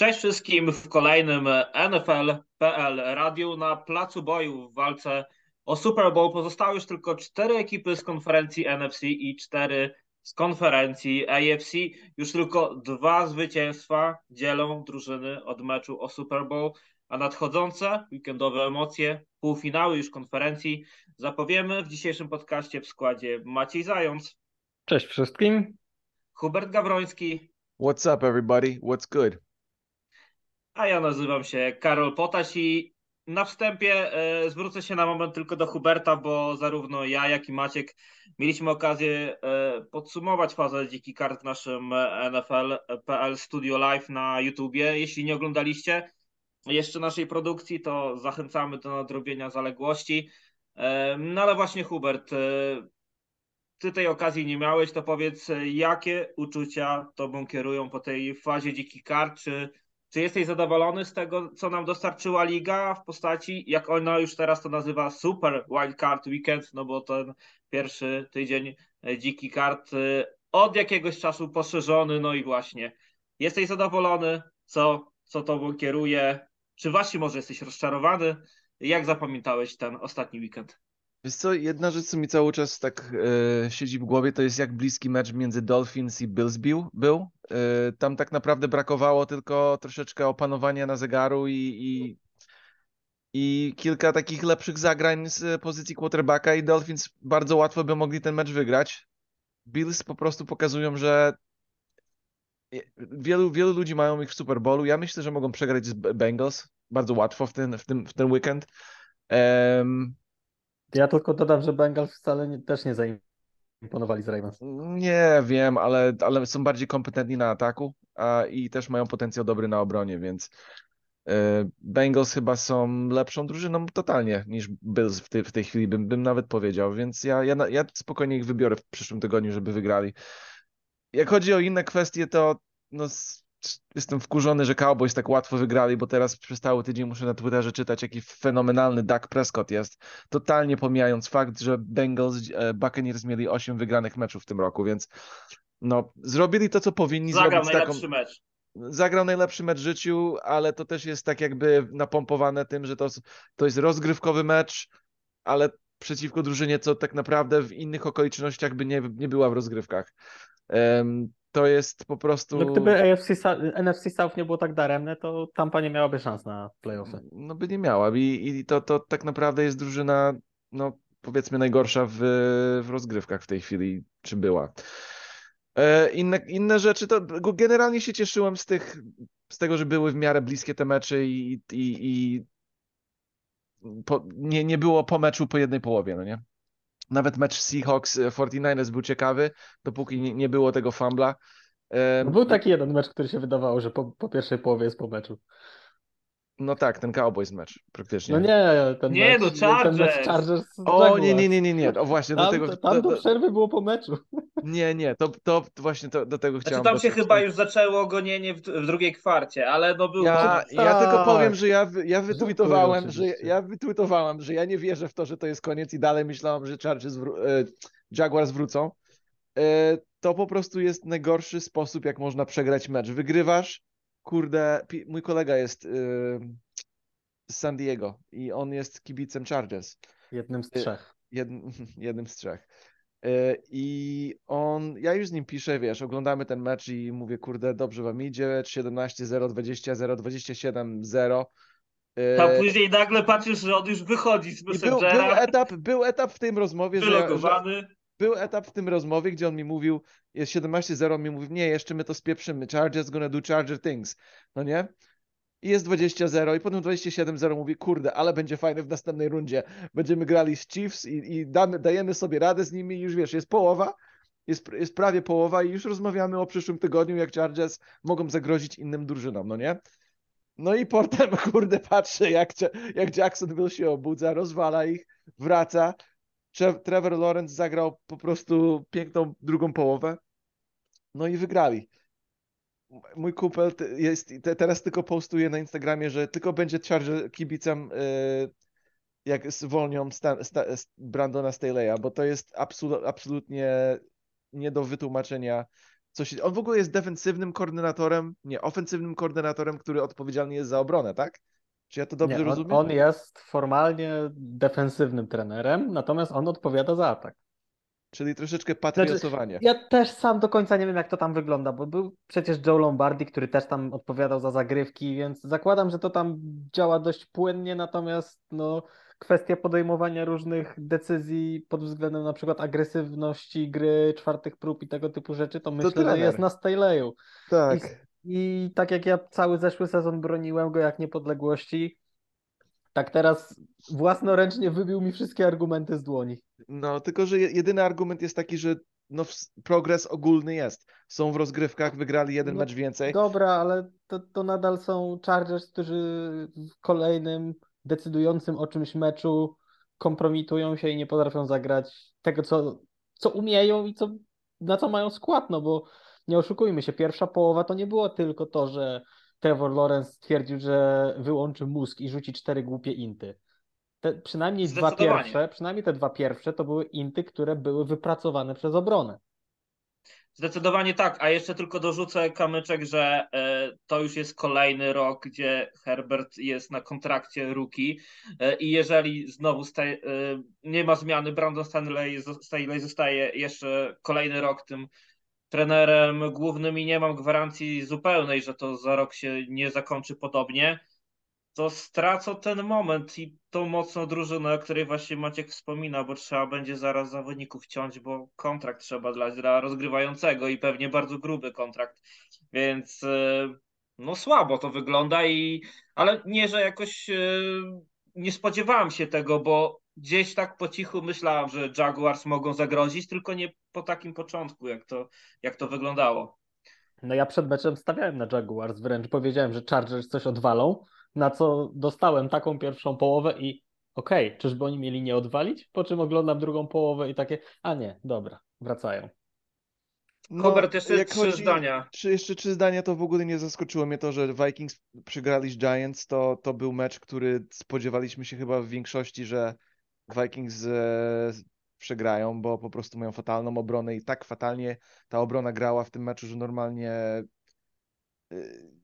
Cześć wszystkim w kolejnym NFL.pl Radiu na placu boju w walce o Super Bowl. Pozostały już tylko cztery ekipy z konferencji NFC i cztery z konferencji AFC. Już tylko dwa zwycięstwa dzielą drużyny od meczu o Super Bowl, a nadchodzące weekendowe emocje, półfinały już konferencji zapowiemy w dzisiejszym podcaście w składzie Maciej Zając. Cześć wszystkim. Hubert Gawroński. What's up everybody? What's good? A ja nazywam się Karol Potaś i na wstępie e, zwrócę się na moment tylko do Huberta, bo zarówno ja, jak i Maciek mieliśmy okazję e, podsumować fazę Dziki Kart w naszym NFL.pl Studio Live na YouTubie. Jeśli nie oglądaliście jeszcze naszej produkcji, to zachęcamy do nadrobienia zaległości. E, no ale właśnie Hubert, ty tej okazji nie miałeś, to powiedz, jakie uczucia tobą kierują po tej fazie Dziki Kart? Czy czy jesteś zadowolony z tego, co nam dostarczyła liga w postaci, jak ona już teraz to nazywa, Super Wildcard Weekend, no bo ten pierwszy tydzień e, dziki kart e, od jakiegoś czasu poszerzony, no i właśnie. Jesteś zadowolony, co, co tobą kieruje? Czy właśnie może jesteś rozczarowany? Jak zapamiętałeś ten ostatni weekend? Wiesz co, jedna rzecz, co mi cały czas tak e, siedzi w głowie, to jest jak bliski mecz między Dolphins i Bills był. był. E, tam tak naprawdę brakowało tylko troszeczkę opanowania na zegaru i, i, i kilka takich lepszych zagrań z pozycji quarterbacka i Dolphins bardzo łatwo by mogli ten mecz wygrać. Bills po prostu pokazują, że wielu, wielu ludzi mają ich w Super Bowlu. Ja myślę, że mogą przegrać z Bengals bardzo łatwo w ten, w ten, w ten weekend. Um, ja tylko dodam, że Bengals wcale nie, też nie zaimponowali z Ravens. Nie wiem, ale, ale są bardziej kompetentni na ataku a, i też mają potencjał dobry na obronie, więc y, Bengals chyba są lepszą drużyną totalnie niż Bills w, ty, w tej chwili, bym, bym nawet powiedział, więc ja, ja, ja spokojnie ich wybiorę w przyszłym tygodniu, żeby wygrali. Jak chodzi o inne kwestie, to no, jestem wkurzony, że Cowboys tak łatwo wygrali, bo teraz przez cały tydzień muszę na Twitterze czytać, jaki fenomenalny Dak Prescott jest, totalnie pomijając fakt, że Bengals, e, Buccaneers mieli 8 wygranych meczów w tym roku, więc no, zrobili to, co powinni Zagrał zrobić. Zagrał najlepszy taką... mecz. Zagrał najlepszy mecz w życiu, ale to też jest tak jakby napompowane tym, że to, to jest rozgrywkowy mecz, ale przeciwko drużynie, co tak naprawdę w innych okolicznościach by nie, nie była w rozgrywkach. Um, to jest po prostu. No gdyby AFC, NFC South nie było tak daremne, to Tampa nie miałaby szans na playoffy. No by nie miała. I, i to, to tak naprawdę jest drużyna, no powiedzmy, najgorsza w, w rozgrywkach w tej chwili, czy była. E, inne, inne rzeczy, to generalnie się cieszyłem z tych, z tego, że były w miarę bliskie te mecze i, i, i po, nie, nie było po meczu po jednej połowie, no nie? Nawet mecz Seahawks 49ers e, był ciekawy, dopóki nie, nie było tego fumbla. No był taki jeden mecz, który się wydawało, że po, po pierwszej połowie jest po meczu. No tak, ten Cowboys mecz praktycznie. No nie, ten nie, mecz, no Chargers. Ten mecz Chargers o nie, nie, nie, nie, nie, o właśnie tam, do tego... Tam do przerwy było po meczu. Nie, nie, to, to właśnie to, do tego chciałem... Znaczy, tam się chyba już zaczęło gonienie w, w drugiej kwarcie, ale no był... Ja, ja tylko powiem, że ja, ja wytweetowałem, że ja wytweetowałem, że ja nie wierzę w to, że to jest koniec i dalej myślałem, że Chargers wró e, Jaguars wrócą. E, to po prostu jest najgorszy sposób, jak można przegrać mecz. Wygrywasz, kurde, mój kolega jest z San Diego i on jest kibicem Chargers. Jednym z trzech. Jed, jednym z trzech. E, I on, ja już z nim piszę, wiesz, oglądamy ten mecz i mówię, kurde, dobrze wam idzie, 17-0, 20-0, 27-0. A później nagle patrzysz, że on już wychodzi z Messengera. Był, był, etap, był etap w tym rozmowie, że, że, był etap w tym rozmowie, gdzie on mi mówił, jest 17-0, on mi mówił, nie, jeszcze my to spieprzymy, Chargers gonna do Charger things, no nie? I jest 20-0 i potem 27-0 mówi, kurde, ale będzie fajne w następnej rundzie. Będziemy grali z Chiefs i, i damy, dajemy sobie radę z nimi już wiesz, jest połowa, jest, jest prawie połowa i już rozmawiamy o przyszłym tygodniu, jak Chargers mogą zagrozić innym drużynom, no nie? No i potem, kurde, patrzę, jak, jak Jacksonville się obudza, rozwala ich, wraca. Trevor Lawrence zagrał po prostu piękną drugą połowę. No i wygrali mój kupel jest, teraz tylko postuje na Instagramie, że tylko będzie Charger kibicem y, jak zwolnią Stan, Stan, Brandona Staley'a, bo to jest absolutnie nie do wytłumaczenia. On w ogóle jest defensywnym koordynatorem, nie, ofensywnym koordynatorem, który odpowiedzialny jest za obronę, tak? Czy ja to dobrze Nie, on, rozumiem? on jest formalnie defensywnym trenerem, natomiast on odpowiada za atak. Czyli troszeczkę Znaczy, patriosowanie. Ja też sam do końca nie wiem, jak to tam wygląda, bo był przecież Joe Lombardi, który też tam odpowiadał za zagrywki, więc zakładam, że to tam działa dość płynnie, natomiast no, kwestia podejmowania różnych decyzji pod względem na przykład agresywności gry, czwartych prób i tego typu rzeczy, to myślę, że trener. jest na Staley'u. Tak. I tak jak ja cały zeszły sezon broniłem go jak niepodległości, tak teraz własnoręcznie wybił mi wszystkie argumenty z dłoni. No, tylko że je- jedyny argument jest taki, że no, progres ogólny jest. Są w rozgrywkach, wygrali jeden No, mecz więcej. Dobra, ale to, to nadal są Chargers, którzy w kolejnym decydującym o czymś meczu kompromitują się i nie potrafią zagrać tego, co, co umieją i co, na co mają skład, no bo nie oszukujmy się, pierwsza połowa to nie było tylko to, że Trevor Lawrence stwierdził, że wyłączy mózg i rzuci cztery głupie inty. Te, przynajmniej dwa pierwsze, przynajmniej te dwa pierwsze to były inty, które były wypracowane przez obronę. Zdecydowanie tak, a jeszcze tylko dorzucę kamyczek, że e, to już jest kolejny rok, gdzie Herbert jest na kontrakcie rookie e, i jeżeli znowu e, nie ma zmiany, Brandon Stanley, zostaje jeszcze kolejny rok tym trenerem głównym i nie mam gwarancji zupełnej, że to za rok się nie zakończy podobnie, to stracą ten moment i tą mocną drużynę, o której właśnie Maciek wspomina, bo trzeba będzie zaraz zawodników ciąć, bo kontrakt trzeba dla, dla rozgrywającego i pewnie bardzo gruby kontrakt, więc e, no słabo to wygląda i ale nie, że jakoś e, nie spodziewałem się tego, bo gdzieś tak po cichu myślałem, że Jaguars mogą zagrozić, tylko nie po takim początku, jak to, jak to wyglądało. No ja przed meczem stawiałem na Jaguars, wręcz powiedziałem, że Chargers coś odwalą, na co dostałem taką pierwszą połowę i okej, czyżby oni mieli nie odwalić? Po czym oglądam drugą połowę i takie, a nie, dobra, wracają. No, Hubert, jeszcze jak trzy chodzi- zdania. Trzy, jeszcze trzy zdania, to w ogóle nie zaskoczyło mnie to, że Vikings przegrali z Giants. To, to był mecz, który spodziewaliśmy się chyba w większości, że Vikings e, przegrają, bo po prostu mają fatalną obronę i tak fatalnie ta obrona grała w tym meczu, że normalnie e,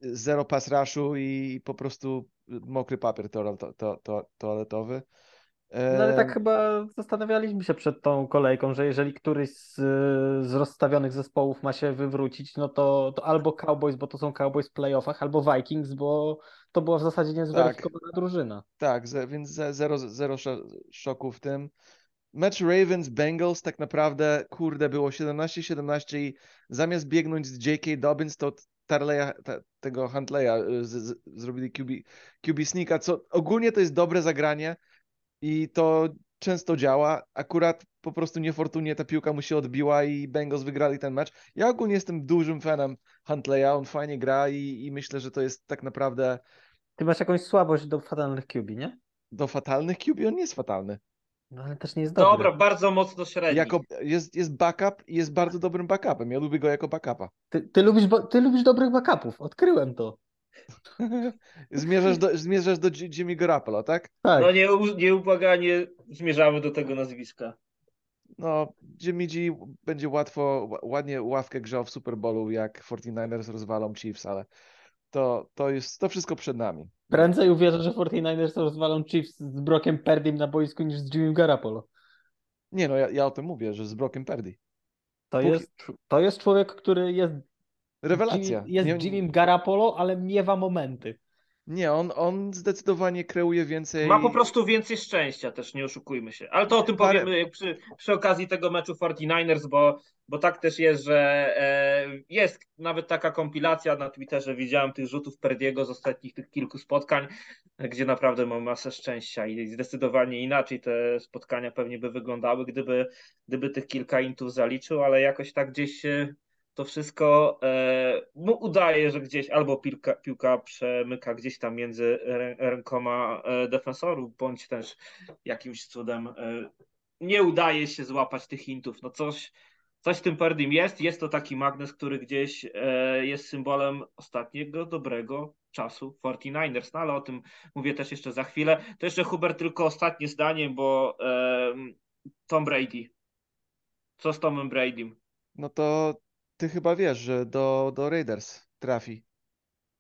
zero pass rushu i po prostu mokry papier to, to, to, to, toaletowy. No ale tak chyba zastanawialiśmy się przed tą kolejką, że jeżeli któryś z, z rozstawionych zespołów ma się wywrócić, no to, to albo Cowboys, bo to są Cowboys w playoffach, albo Vikings, bo to była w zasadzie niezweryfikowana drużyna. Tak, ze, więc ze, zero, zero szo- szoku w tym. Mecz Ravens-Bengals tak naprawdę, kurde, było 17-17 i zamiast biegnąć z J.K. Dobbins, to Tarleya, ta, tego Huntleya y, z, z, zrobili QB, QB sneaka, co ogólnie to jest dobre zagranie i to często działa. Akurat po prostu niefortunnie ta piłka mu się odbiła i Bengals wygrali ten mecz. Ja ogólnie jestem dużym fanem Huntleya, on fajnie gra i, i myślę, że to jest tak naprawdę Ty masz jakąś słabość do fatalnych QB, nie? do fatalnych QB, on nie jest fatalny. No ale też nie jest dobry. Dobra, bardzo mocno średni. Jako, jest, jest backup i jest bardzo dobrym backupem. Ja lubię go jako backupa. Ty, ty, lubisz, ty lubisz dobrych backupów, odkryłem to. Zmierzasz do, zmierzasz do Ji- Jimmy Garoppolo, tak? Tak. No nie, nieubłaganie zmierzamy do tego nazwiska. No, Jimmy G będzie łatwo, ła- ładnie ławkę grzał w Super Bowlu, jak 49ers rozwalą Chiefs, ale to, to jest, to wszystko przed nami. Prędzej uwierzę, że 49ers rozwalą Chiefs z Brokiem Perdym na boisku niż z Jimmy Garoppolo. Nie no, ja, ja o tym mówię, że z Brokiem Purdy. To Póki- jest, to jest człowiek, który jest, Rewelacja. Jest nie, Jimmy Garoppolo, ale miewa momenty. Nie on, on zdecydowanie kreuje więcej. Ma po prostu więcej szczęścia też, nie oszukujmy się. Ale to o tym Parę- powiemy przy, przy okazji tego meczu 49ers, bo, bo tak też jest, że e, jest nawet taka kompilacja na Twitterze, widziałem tych rzutów Perdiego z ostatnich tych kilku spotkań, gdzie naprawdę ma masę szczęścia i zdecydowanie inaczej te spotkania pewnie by wyglądały, gdyby, gdyby tych kilka intów zaliczył, ale jakoś tak gdzieś się to wszystko e, mu udaje, że gdzieś albo piłka, piłka przemyka gdzieś tam między rę, rękoma e, defensorów, bądź też jakimś cudem e, nie udaje się złapać tych hintów. No coś, coś w tym Perdym jest. Jest to taki magnes, który gdzieś jest symbolem ostatniego dobrego czasu 49ers, no ale o tym mówię też jeszcze za chwilę. To jeszcze Hubert tylko ostatnie zdanie, bo Tom Brady. Co z Tomem Bradym? No to ty chyba wiesz, że do, do Raiders trafi.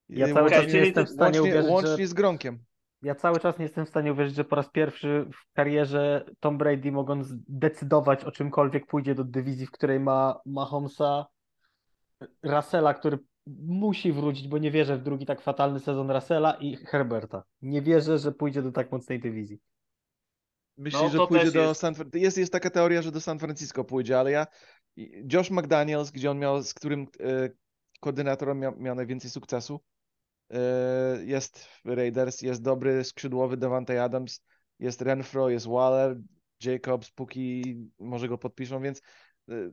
Ja Y, cały czas nie jestem w stanie łącznie, uwierzyć, łącznie że... z Gronkiem. Ja cały czas nie jestem w stanie uwierzyć, że po raz pierwszy w karierze Tom Brady mogąc decydować o czymkolwiek pójdzie do dywizji, w której ma Mahomesa, Russella, który musi wrócić, bo nie wierzę w drugi tak fatalny sezon Russella i Herberta. Nie wierzę, że pójdzie do tak mocnej dywizji. Myślisz, No, że pójdzie do jest. San Fran... jest, jest taka teoria, że do San Francisco pójdzie, ale ja Josh McDaniels, gdzie on miał, z którym e, koordynatorem miał, miał najwięcej sukcesu, e, jest w Raiders, jest dobry skrzydłowy Devante Adams, jest Renfro, jest Waller, Jacobs, póki może go podpiszą, więc e,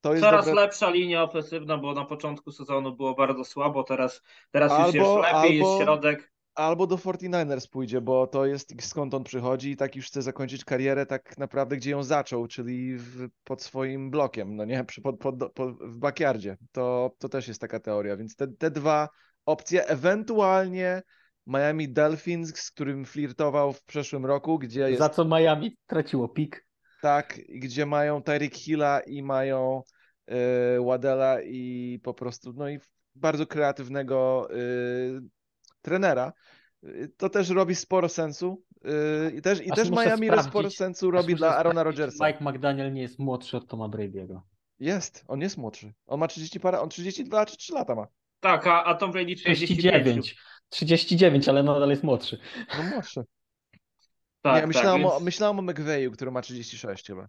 to jest Coraz dobra... lepsza linia ofensywna, bo na początku sezonu było bardzo słabo, teraz, teraz już Albo- jest lepiej, jest albo- środek. Albo do 49ers pójdzie, bo to jest skąd on przychodzi i tak już chce zakończyć karierę tak naprawdę, gdzie ją zaczął, czyli w, pod swoim blokiem, no nie, Przy- pod, pod, pod, w backyardzie. To, to też jest taka teoria, więc te, te dwa opcje, ewentualnie Miami Dolphins, z którym flirtował w przeszłym roku, gdzie jest Za co Miami traciło pik. tak, gdzie mają Tyreek Hilla i mają y, Wadela i po prostu, no i bardzo kreatywnego y, trenera. Y, To też robi sporo sensu. y, I też, i Aż też Miami sprawdzić, sporo sensu Aż robi muszę dla Arona Rodgersa. Mike McDaniel nie jest młodszy od Toma Brady'ego. Jest, on jest młodszy. On ma 30 parę, on 32 czy 3 lata ma. Tak, a, a Tom Brady 45. 39. 39, ale nadal jest młodszy. No młodszy. Tak, Nie, myślałem, tak, o, więc- myślałem o McVeyu, który ma 36 chyba.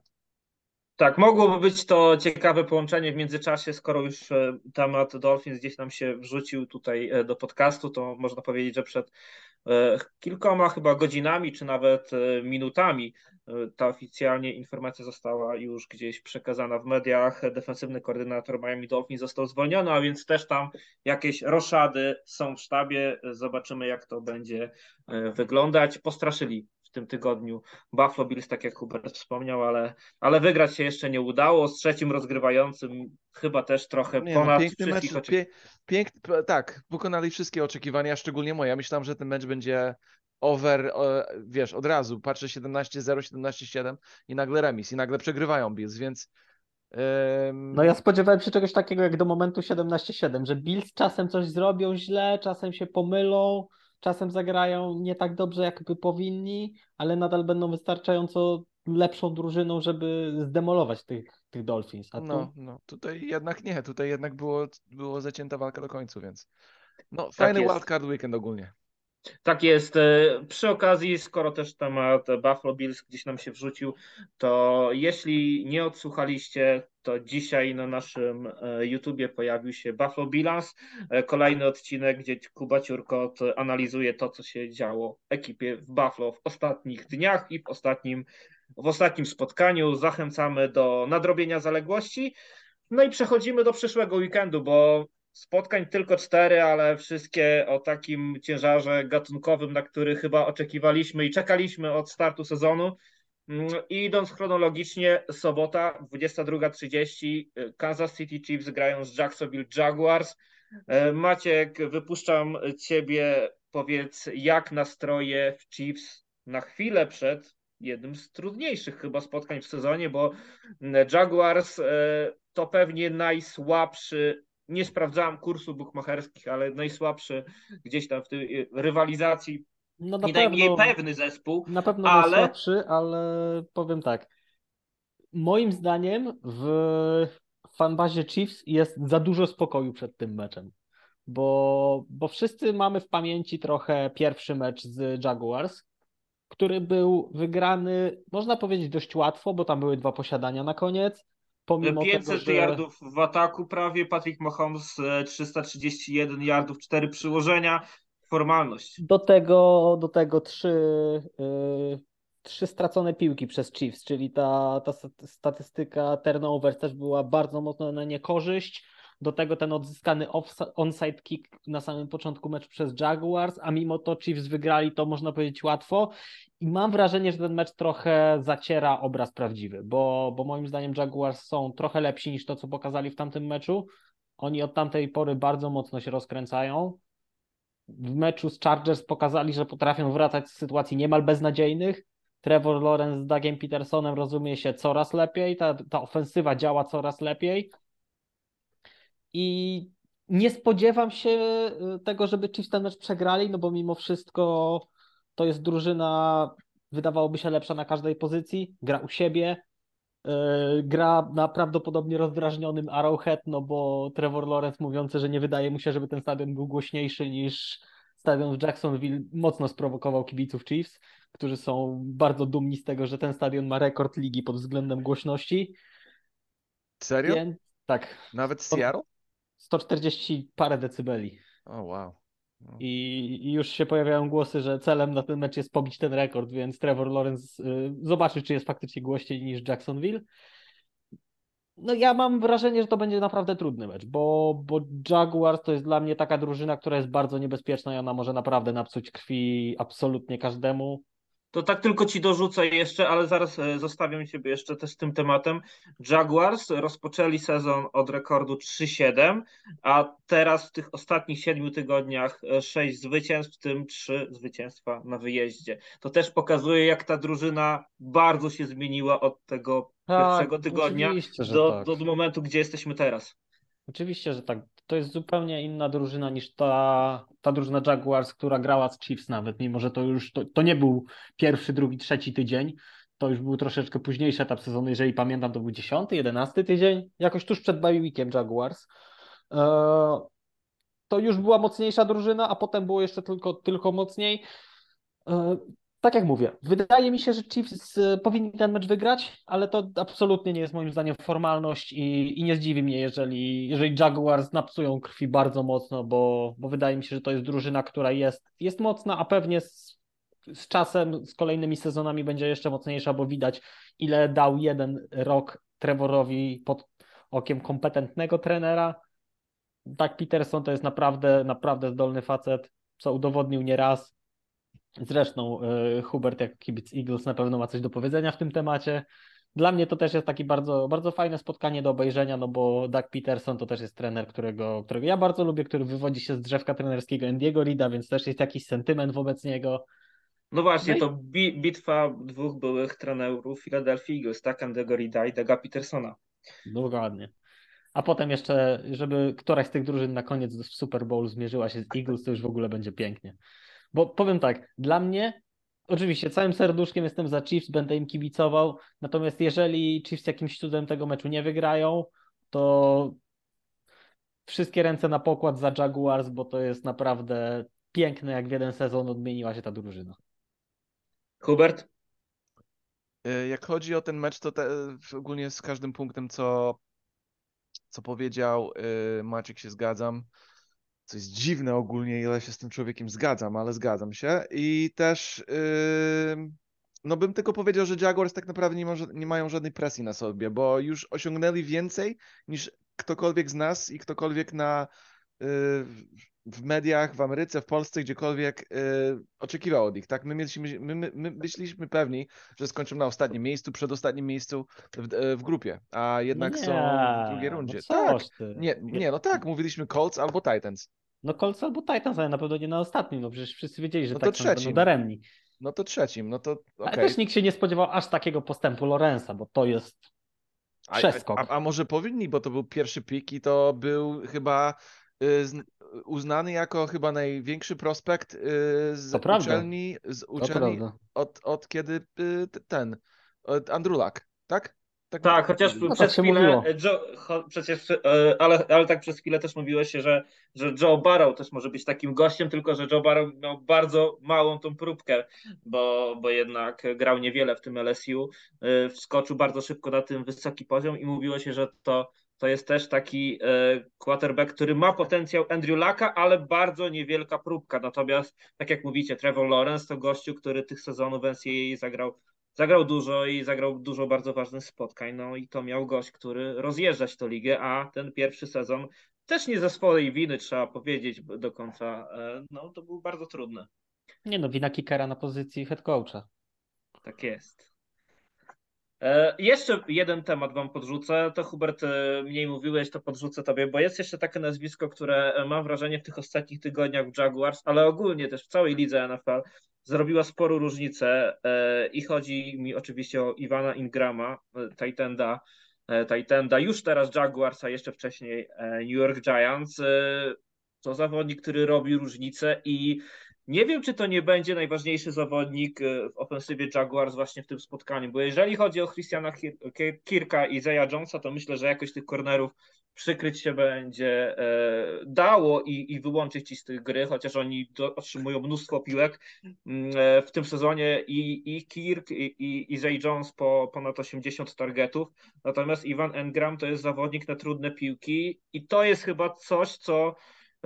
Tak, mogłoby być to ciekawe połączenie w międzyczasie, skoro już e, temat Dolphins gdzieś nam się wrzucił tutaj e, do podcastu, to można powiedzieć, że przed e, kilkoma chyba godzinami, czy nawet minutami ta oficjalnie informacja została już gdzieś przekazana w mediach. Defensywny koordynator Miami Dolphins został zwolniony, a więc też tam jakieś roszady są w sztabie. Zobaczymy, jak to będzie wyglądać. Postraszyli w tym tygodniu Buffalo Bills, tak jak Hubert wspomniał, ale ale wygrać się jeszcze nie udało. Z trzecim rozgrywającym chyba też trochę Nie, no, ponad piękny mecz, wszystkich oczekiwań. pie, pięk, tak, pokonali wszystkie oczekiwania, szczególnie moje. Ja myślałem, że ten mecz będzie over, wiesz, od razu. Patrzę 17-0, 17-7 i nagle remis, i nagle przegrywają Bills, więc No ja spodziewałem się czegoś takiego jak do momentu 17-7, że Bills czasem coś zrobią źle, czasem się pomylą, czasem zagrają nie tak dobrze, jakby powinni, ale nadal będą wystarczająco lepszą drużyną, żeby zdemolować tych, tych Dolphins. A tu no, no, tutaj jednak nie, tutaj jednak było, było zacięta walka do końca, więc no, fajny jest. wildcard weekend ogólnie. Tak jest. E, Przy okazji, skoro też temat Buffalo Bills gdzieś nam się wrzucił, to jeśli nie odsłuchaliście, to dzisiaj na naszym e, YouTubie pojawił się Buffalo Bilans, e, kolejny odcinek, gdzie Kuba Ciurkot analizuje to, co się działo ekipie w Buffalo w ostatnich dniach i w ostatnim, w ostatnim spotkaniu. Zachęcamy do nadrobienia zaległości. No i przechodzimy do przyszłego weekendu, bo spotkań tylko cztery, ale wszystkie o takim ciężarze gatunkowym, na który chyba oczekiwaliśmy i czekaliśmy od startu sezonu. Mm, I idąc chronologicznie, sobota 22.30 Kansas City Chiefs grają z Jacksonville Jaguars. E, Maciek, wypuszczam ciebie, powiedz jak nastroje w Chiefs na chwilę przed jednym z trudniejszych chyba spotkań w sezonie, bo Jaguars e, to pewnie najsłabszy nie sprawdzałem kursu bukmacherskich, ale najsłabszy gdzieś tam w tej rywalizacji no na i najmniej pewno, pewny zespół. na pewno ale- najsłabszy, ale powiem tak. Moim zdaniem w fanbazie Chiefs jest za dużo spokoju przed tym meczem. Bo, bo wszyscy mamy w pamięci trochę pierwszy mecz z Jaguars, który był wygrany, można powiedzieć, dość łatwo, bo tam były dwa posiadania na koniec. Pomimo 500 tego, że... yardów w ataku prawie, Patrick Mahomes e, 331 yardów, 4 przyłożenia, formalność. Do tego, do tego trzy, yy, trzy stracone piłki przez Chiefs, czyli ta, ta sta- statystyka turnover też była bardzo mocno na niekorzyść. Do tego ten odzyskany onside kick na samym początku meczu przez Jaguars, a mimo to Chiefs wygrali to można powiedzieć łatwo. I mam wrażenie, że ten mecz trochę zaciera obraz prawdziwy, bo, bo moim zdaniem Jaguars są trochę lepsi niż to, co pokazali w tamtym meczu. Oni od tamtej pory bardzo mocno się rozkręcają w meczu z Chargers pokazali, że potrafią wracać z sytuacji niemal beznadziejnych. Trevor Lawrence z Dougiem Petersonem rozumie się coraz lepiej, ta, ta ofensywa działa coraz lepiej. I nie spodziewam się y, tego, żeby Chiefs ten mecz przegrali, no bo mimo wszystko to jest drużyna, wydawałoby się lepsza na każdej pozycji, gra u siebie, y, gra na prawdopodobnie rozdrażnionym Arrowhead, no bo Trevor Lawrence mówiący, że nie wydaje mu się, żeby ten stadion był głośniejszy niż stadion w Jacksonville, mocno sprowokował kibiców Chiefs, którzy są bardzo dumni z tego, że ten stadion ma rekord ligi pod względem głośności. Serio? Więc, tak, Nawet Seattle? 140 parę decybeli. O, oh, wow. No. I, już się pojawiają głosy, że celem na ten mecz jest pobić ten rekord, więc Trevor Lawrence y, zobaczy, czy jest faktycznie głośniej niż Jacksonville. No ja mam wrażenie, że to będzie naprawdę trudny mecz, bo, bo Jaguars to jest dla mnie taka drużyna, która jest bardzo niebezpieczna i ona może naprawdę napsuć krwi absolutnie każdemu. To tak tylko ci dorzucę jeszcze, ale zaraz e, zostawiam ciebie jeszcze też tym tematem. Jaguars rozpoczęli sezon od rekordu 3-7, a teraz w tych ostatnich siedmiu tygodniach 6 e, zwycięstw, w tym 3 zwycięstwa na wyjeździe. To też pokazuje, jak ta drużyna bardzo się zmieniła od tego tak, pierwszego tygodnia do, tak. do momentu, gdzie jesteśmy teraz. Oczywiście, że tak. To jest zupełnie inna drużyna niż ta, ta drużyna Jaguars, która grała z Chiefs nawet, mimo że to już to, to nie był pierwszy, drugi, trzeci tydzień. To już był troszeczkę późniejszy etap sezonu, jeżeli pamiętam, to był dziesiąty, jedenasty tydzień, jakoś tuż przed bye Jaguars. E, to już była mocniejsza drużyna, a potem było jeszcze tylko, tylko mocniej. E, tak jak mówię, wydaje mi się, że Chiefs y, powinni ten mecz wygrać, ale to absolutnie nie jest moim zdaniem formalność i, i nie zdziwi mnie, jeżeli, jeżeli Jaguars napsują krwi bardzo mocno, bo, bo wydaje mi się, że to jest drużyna, która jest, jest mocna, a pewnie z, z czasem, z kolejnymi sezonami będzie jeszcze mocniejsza, bo widać, ile dał jeden rok Trevorowi pod okiem kompetentnego trenera. Tak, Peterson to jest naprawdę, naprawdę zdolny facet, co udowodnił nieraz Zresztą e, Hubert, jako kibic Eagles, na pewno ma coś do powiedzenia w tym temacie. Dla mnie to też jest takie bardzo, bardzo fajne spotkanie do obejrzenia, no bo Doug Peterson to też jest trener, którego, którego ja bardzo lubię, który wywodzi się z drzewka trenerskiego Andiego Rida, więc też jest jakiś sentyment wobec niego. No właśnie, no i... to bi bitwa dwóch byłych trenerów Philadelphia Eagles, tak? Andiego Rida i Douga Petersona. Dokładnie. A potem jeszcze, żeby któraś z tych drużyn na koniec w Super Bowl zmierzyła się z Eagles, to już w ogóle będzie pięknie. Bo powiem tak, dla mnie, oczywiście całym serduszkiem jestem za Chiefs, będę im kibicował, natomiast jeżeli Chiefs jakimś cudem tego meczu nie wygrają, to wszystkie ręce na pokład za Jaguars, bo to jest naprawdę piękne, jak w jeden sezon odmieniła się ta drużyna. Hubert? E, jak chodzi o ten mecz, to te, ogólnie z każdym punktem, co, co powiedział e, Maciek, się zgadzam co jest dziwne ogólnie, ile się z tym człowiekiem zgadzam, ale zgadzam się. I też, yy, no bym tylko powiedział, że Jaguars tak naprawdę nie, nie mają żadnej presji na sobie, bo już osiągnęli więcej niż ktokolwiek z nas i ktokolwiek na, yy, w mediach, w Ameryce, w Polsce, gdziekolwiek yy, oczekiwał od nich, tak? My, mieliśmy, my, my, pewni, że skończą na ostatnim miejscu, przedostatnim miejscu w, e, w grupie, a jednak nie, są w drugiej no rundzie. No tak, nie, nie, no tak, mówiliśmy Colts albo Titans. No Colts albo Titans, ale na pewno nie na ostatnim, no przecież wszyscy wiedzieli, że no to tak będą daremni. No to trzecim, no to okay. Ale też nikt się nie spodziewał aż takiego postępu Lorenza, bo to jest przeskok. A, a, a może powinni, bo to był pierwszy pik i to był chyba y, uznany jako chyba największy prospekt y, z to uczelni, z uczelni od, od kiedy y, ten, Luck, tak? Tak, tak chociaż no, przez tak chwilę, Joe, przecież, e, ale, ale tak przez chwilę też mówiło się, że, że Joe Barrow też może być takim gościem, tylko że Joe Barrow miał bardzo małą tą próbkę, bo, bo jednak grał niewiele w tym LSU, e, wskoczył bardzo szybko na tym wysoki poziom i mówiło się, że to, to jest też taki e, quarterback, który ma potencjał Andrew Laka, ale bardzo niewielka próbka. Natomiast, tak jak mówicie, Trevor Lawrence to gościu, który tych sezonów w NCAA zagrał zagrał dużo i zagrał dużo bardzo ważnych spotkań. No i to miał gość, który rozjeżdżać tę ligę, a ten pierwszy sezon też nie ze swojej winy, trzeba powiedzieć do końca. E, no to był bardzo trudny. Nie no, wina kickera na pozycji head coacha. Tak jest. E, jeszcze jeden temat wam podrzucę. To Hubert e, mniej mówiłeś, to podrzucę tobie, bo jest jeszcze takie nazwisko, które mam wrażenie w tych ostatnich tygodniach w Jaguars, ale ogólnie też w całej lidze NFL zrobiła sporą różnicę e, i chodzi mi oczywiście o Iwana Ingrama, Titanda Titanda, już teraz Jaguars, a jeszcze wcześniej New York Giants. To zawodnik, który robi różnicę i nie wiem, czy to nie będzie najważniejszy zawodnik w ofensywie Jaguars właśnie w tym spotkaniu, bo jeżeli chodzi o Christiana Kirka i Zaya Jonesa, to myślę, że jakoś tych cornerów przykryć się będzie e, dało i, i wyłączyć ci z tych gry, chociaż oni do, otrzymują mnóstwo piłek mm, e, w tym sezonie i, i Kirk i, i, i Zay Jones po ponad 80 targetów, natomiast Ivan Engram to jest zawodnik na trudne piłki i to jest chyba coś, co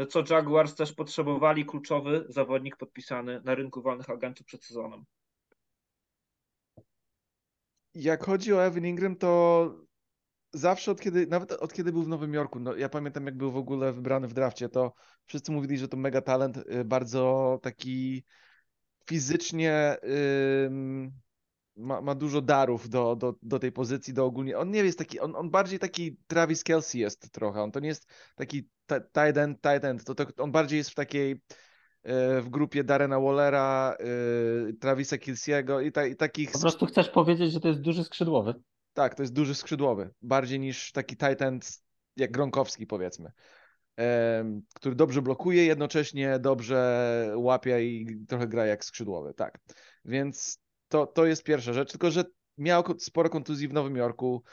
co Jaguars też potrzebowali, kluczowy zawodnik podpisany na rynku wolnych agentów przed sezonem. Jak chodzi o Evan Ingram, to zawsze od kiedy, nawet od kiedy był w Nowym Jorku, no ja pamiętam jak był w ogóle wybrany w drafcie, to wszyscy mówili, że to mega talent, y, bardzo taki fizycznie ma, ma dużo darów do, do, do tej pozycji, do ogólnie, on nie jest taki, on, on bardziej taki Travis Kelsey jest trochę, on to nie jest taki tight end, tight end, to, to on bardziej jest w takiej y, w grupie Darena Wallera, y, Travisa Kilsiego i, ta, i takich... Po prostu chcesz powiedzieć, że to jest duży skrzydłowy? Tak, to jest duży skrzydłowy. Bardziej niż taki tight end jak Gronkowski powiedzmy. który dobrze blokuje, jednocześnie dobrze łapie i trochę gra jak skrzydłowy. Tak. Więc to, to jest pierwsza rzecz. Tylko, że miał sporo kontuzji w Nowym Jorku.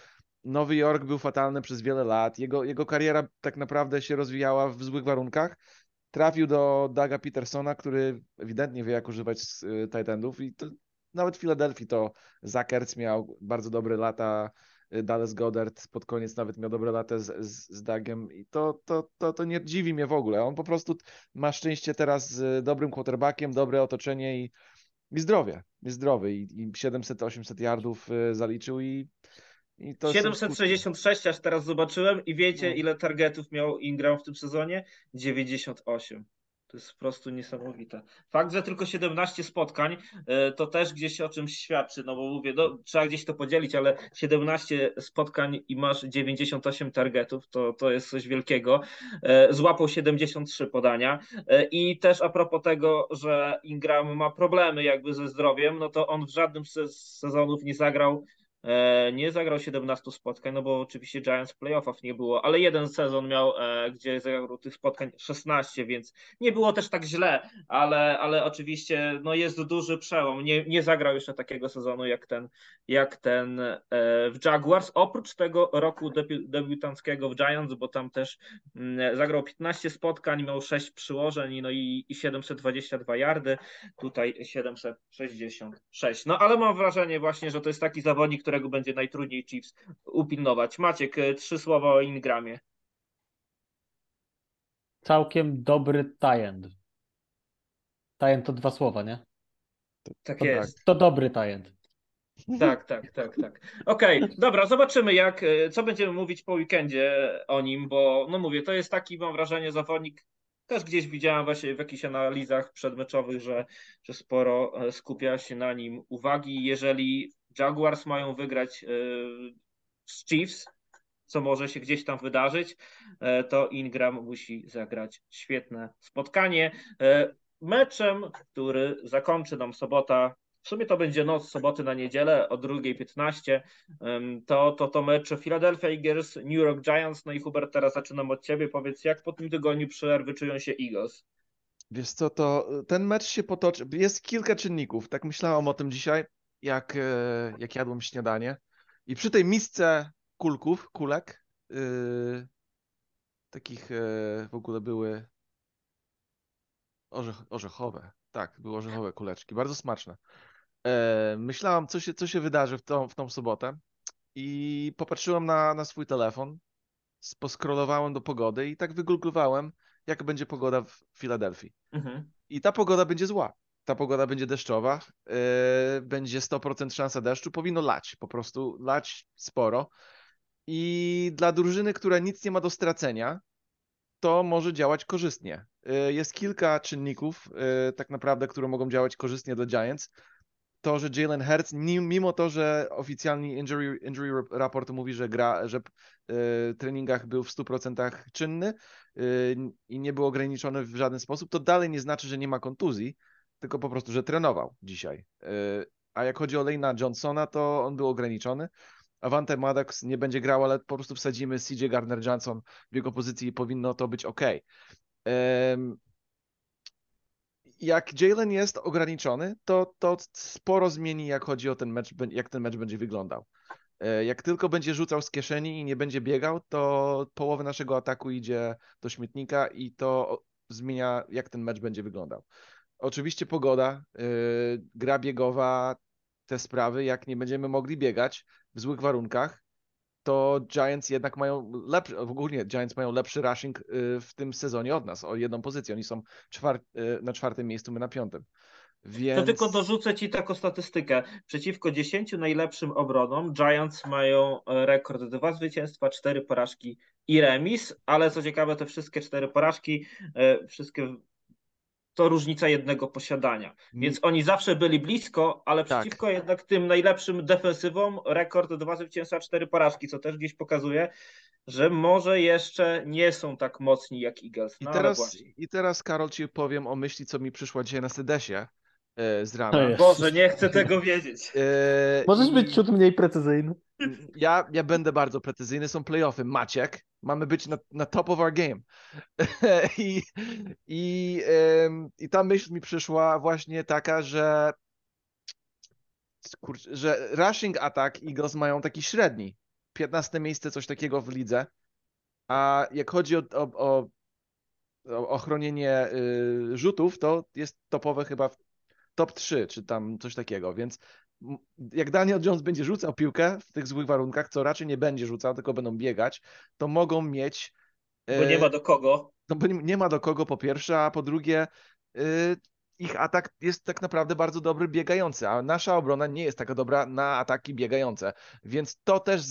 Nowy Jork był fatalny przez wiele lat. Jego, jego kariera tak naprawdę się rozwijała w złych warunkach. Trafił do Daga Petersona, który ewidentnie wie, jak używać y, tight endów i to nawet w Filadelfii to Zakerc miał bardzo dobre lata, y, Dallas Goddard pod koniec nawet miał dobre lata z, z, z Dagiem i to, to, to, to nie dziwi mnie w ogóle. On po prostu ma szczęście teraz z dobrym quarterbackiem, dobre otoczenie i, i zdrowie. Jest zdrowy i, i 700-800 yardów y, zaliczył i i 766 aż teraz zobaczyłem i wiecie no. ile targetów miał Ingram w tym sezonie? 98. To jest po prostu niesamowite. Fakt, że tylko 17 spotkań, e, to też gdzieś o czymś świadczy, no bo mówię, no, trzeba gdzieś to podzielić, ale 17 spotkań i masz 98 targetów, to, to jest coś wielkiego. E, złapał 73 podania e, i też a propos tego, że Ingram ma problemy jakby ze zdrowiem, no to on w żadnym z sezonów nie zagrał nie zagrał 17 spotkań, no bo oczywiście Giants playoffów nie było, ale jeden sezon miał, e, gdzie zagrał tych spotkań 16, więc nie było też tak źle, ale, ale oczywiście no jest duży przełom. Nie, nie zagrał jeszcze takiego sezonu jak ten, jak ten e, w Jaguars. Oprócz tego roku debi debiutanckiego w Giants, bo tam też mm, zagrał 15 spotkań, miał 6 przyłożeń no i, i 722 yardy, tutaj 766. No ale mam wrażenie właśnie, że to jest taki zawodnik, którego będzie najtrudniej Chiefs upilnować. Maciek, e, trzy słowa o Ingramie. Całkiem dobry tajend. Tajend to dwa słowa, nie? Tak to, jest. Tak. To dobry tajend. Tak, tak, tak, tak. Okej, okay, dobra, zobaczymy jak, e, co będziemy mówić po weekendzie o nim, bo no mówię, to jest taki, mam wrażenie, zawodnik, też gdzieś widziałem właśnie w jakichś analizach przedmeczowych, że, że sporo e, skupia się na nim uwagi. Jeżeli Jaguars mają wygrać e, z Chiefs, co może się gdzieś tam wydarzyć, e, to Ingram musi zagrać świetne spotkanie. E, meczem, który zakończy nam sobota, w sumie to będzie noc soboty na niedzielę o 2.15, to, to to mecz Philadelphia Eagles, New York Giants. No i Hubert, teraz zaczynam od ciebie. Powiedz, jak po tym tygodniu przerwy czują się Eagles? Wiesz co, to ten mecz się potoczy. Jest kilka czynników. Tak myślałam o tym dzisiaj jak, e, jak jadłem śniadanie. I przy tej misce kulków, kulek, yy, takich yy, w ogóle były orzech, orzechowe. Tak, były orzechowe kuleczki, bardzo smaczne. Yy, myślałam, co się, co się wydarzy w tą, w tą sobotę i popatrzyłem na, na swój telefon, poskrolowałem do pogody i tak wygooglowałem, jaka będzie pogoda w Filadelfii. Mhm. I ta pogoda będzie zła ta pogoda będzie deszczowa, yy, będzie 100% szansa deszczu, powinno lać, po prostu lać sporo. I dla drużyny, która nic nie ma do stracenia, to może działać korzystnie. Yy, jest kilka czynników, yy, tak naprawdę, które mogą działać korzystnie dla Giants. To, że Jalen Hurts, mimo to, że oficjalny injury, injury raport mówi, że gra, że w treningach był w 100% czynny i nie był ograniczony w żaden sposób, to dalej nie znaczy, że nie ma kontuzji tylko po prostu, że trenował dzisiaj. Y, a jak chodzi o Lejna Johnsona, to on był ograniczony. Avante Maddox nie będzie grał, ale po prostu wsadzimy CJ Gardner-Johnson w jego pozycji i powinno to być ok. Jak Jalen jest ograniczony, to, to sporo zmieni, jak chodzi o ten mecz, jak ten mecz będzie wyglądał. E, Jak tylko będzie rzucał z kieszeni i nie będzie biegał, to połowę naszego ataku idzie do śmietnika i to zmienia, jak ten mecz będzie wyglądał. Oczywiście pogoda, yy, gra biegowa, te sprawy, jak nie będziemy mogli biegać w złych warunkach, to Giants jednak mają lepszy, ogólnie Giants mają lepszy rushing yy, w tym sezonie od nas, o jedną pozycję. Oni są yy, na czwartym miejscu, my na piątym. Więc... To tylko dorzucę Ci taką statystykę. Przeciwko 10 najlepszym obronom Giants mają e, rekord dwa zwycięstwa, cztery porażki i remis, ale co ciekawe, te wszystkie cztery porażki, e, wszystkie to różnica jednego posiadania. Więc oni zawsze byli blisko, ale Tak. przeciwko jednak tym najlepszym defensywom rekord dwa zwycięstwa, cztery porażki, co też gdzieś pokazuje, że może jeszcze nie są tak mocni jak Eagles. I No, ale teraz. I teraz, Karol, ci powiem o myśli, co mi przyszła dzisiaj na Sedesie e, z To rana. jest. Boże, nie chcę tego wiedzieć. E, Możesz być ciut mniej precyzyjny. Ja, ja będę bardzo precyzyjny, są playoffy. Maciek, mamy być na, na top of our game. I, i, I ta myśl mi przyszła właśnie taka, że kurczę, że rushing attack Eagles mają taki średni. 15 miejsce, coś takiego w lidze. A jak chodzi o, o, o, y, rzutów, to jest topowe chyba w top 3, czy tam coś takiego, więc jak Daniel Jones będzie rzucał piłkę w tych złych warunkach, co raczej nie będzie rzucał, tylko będą biegać, to mogą mieć Bo nie e, ma do kogo. no bo nie ma do kogo po pierwsze, a po drugie y, ich atak jest tak naprawdę bardzo dobry biegający, a nasza obrona nie jest taka dobra na ataki biegające, więc to też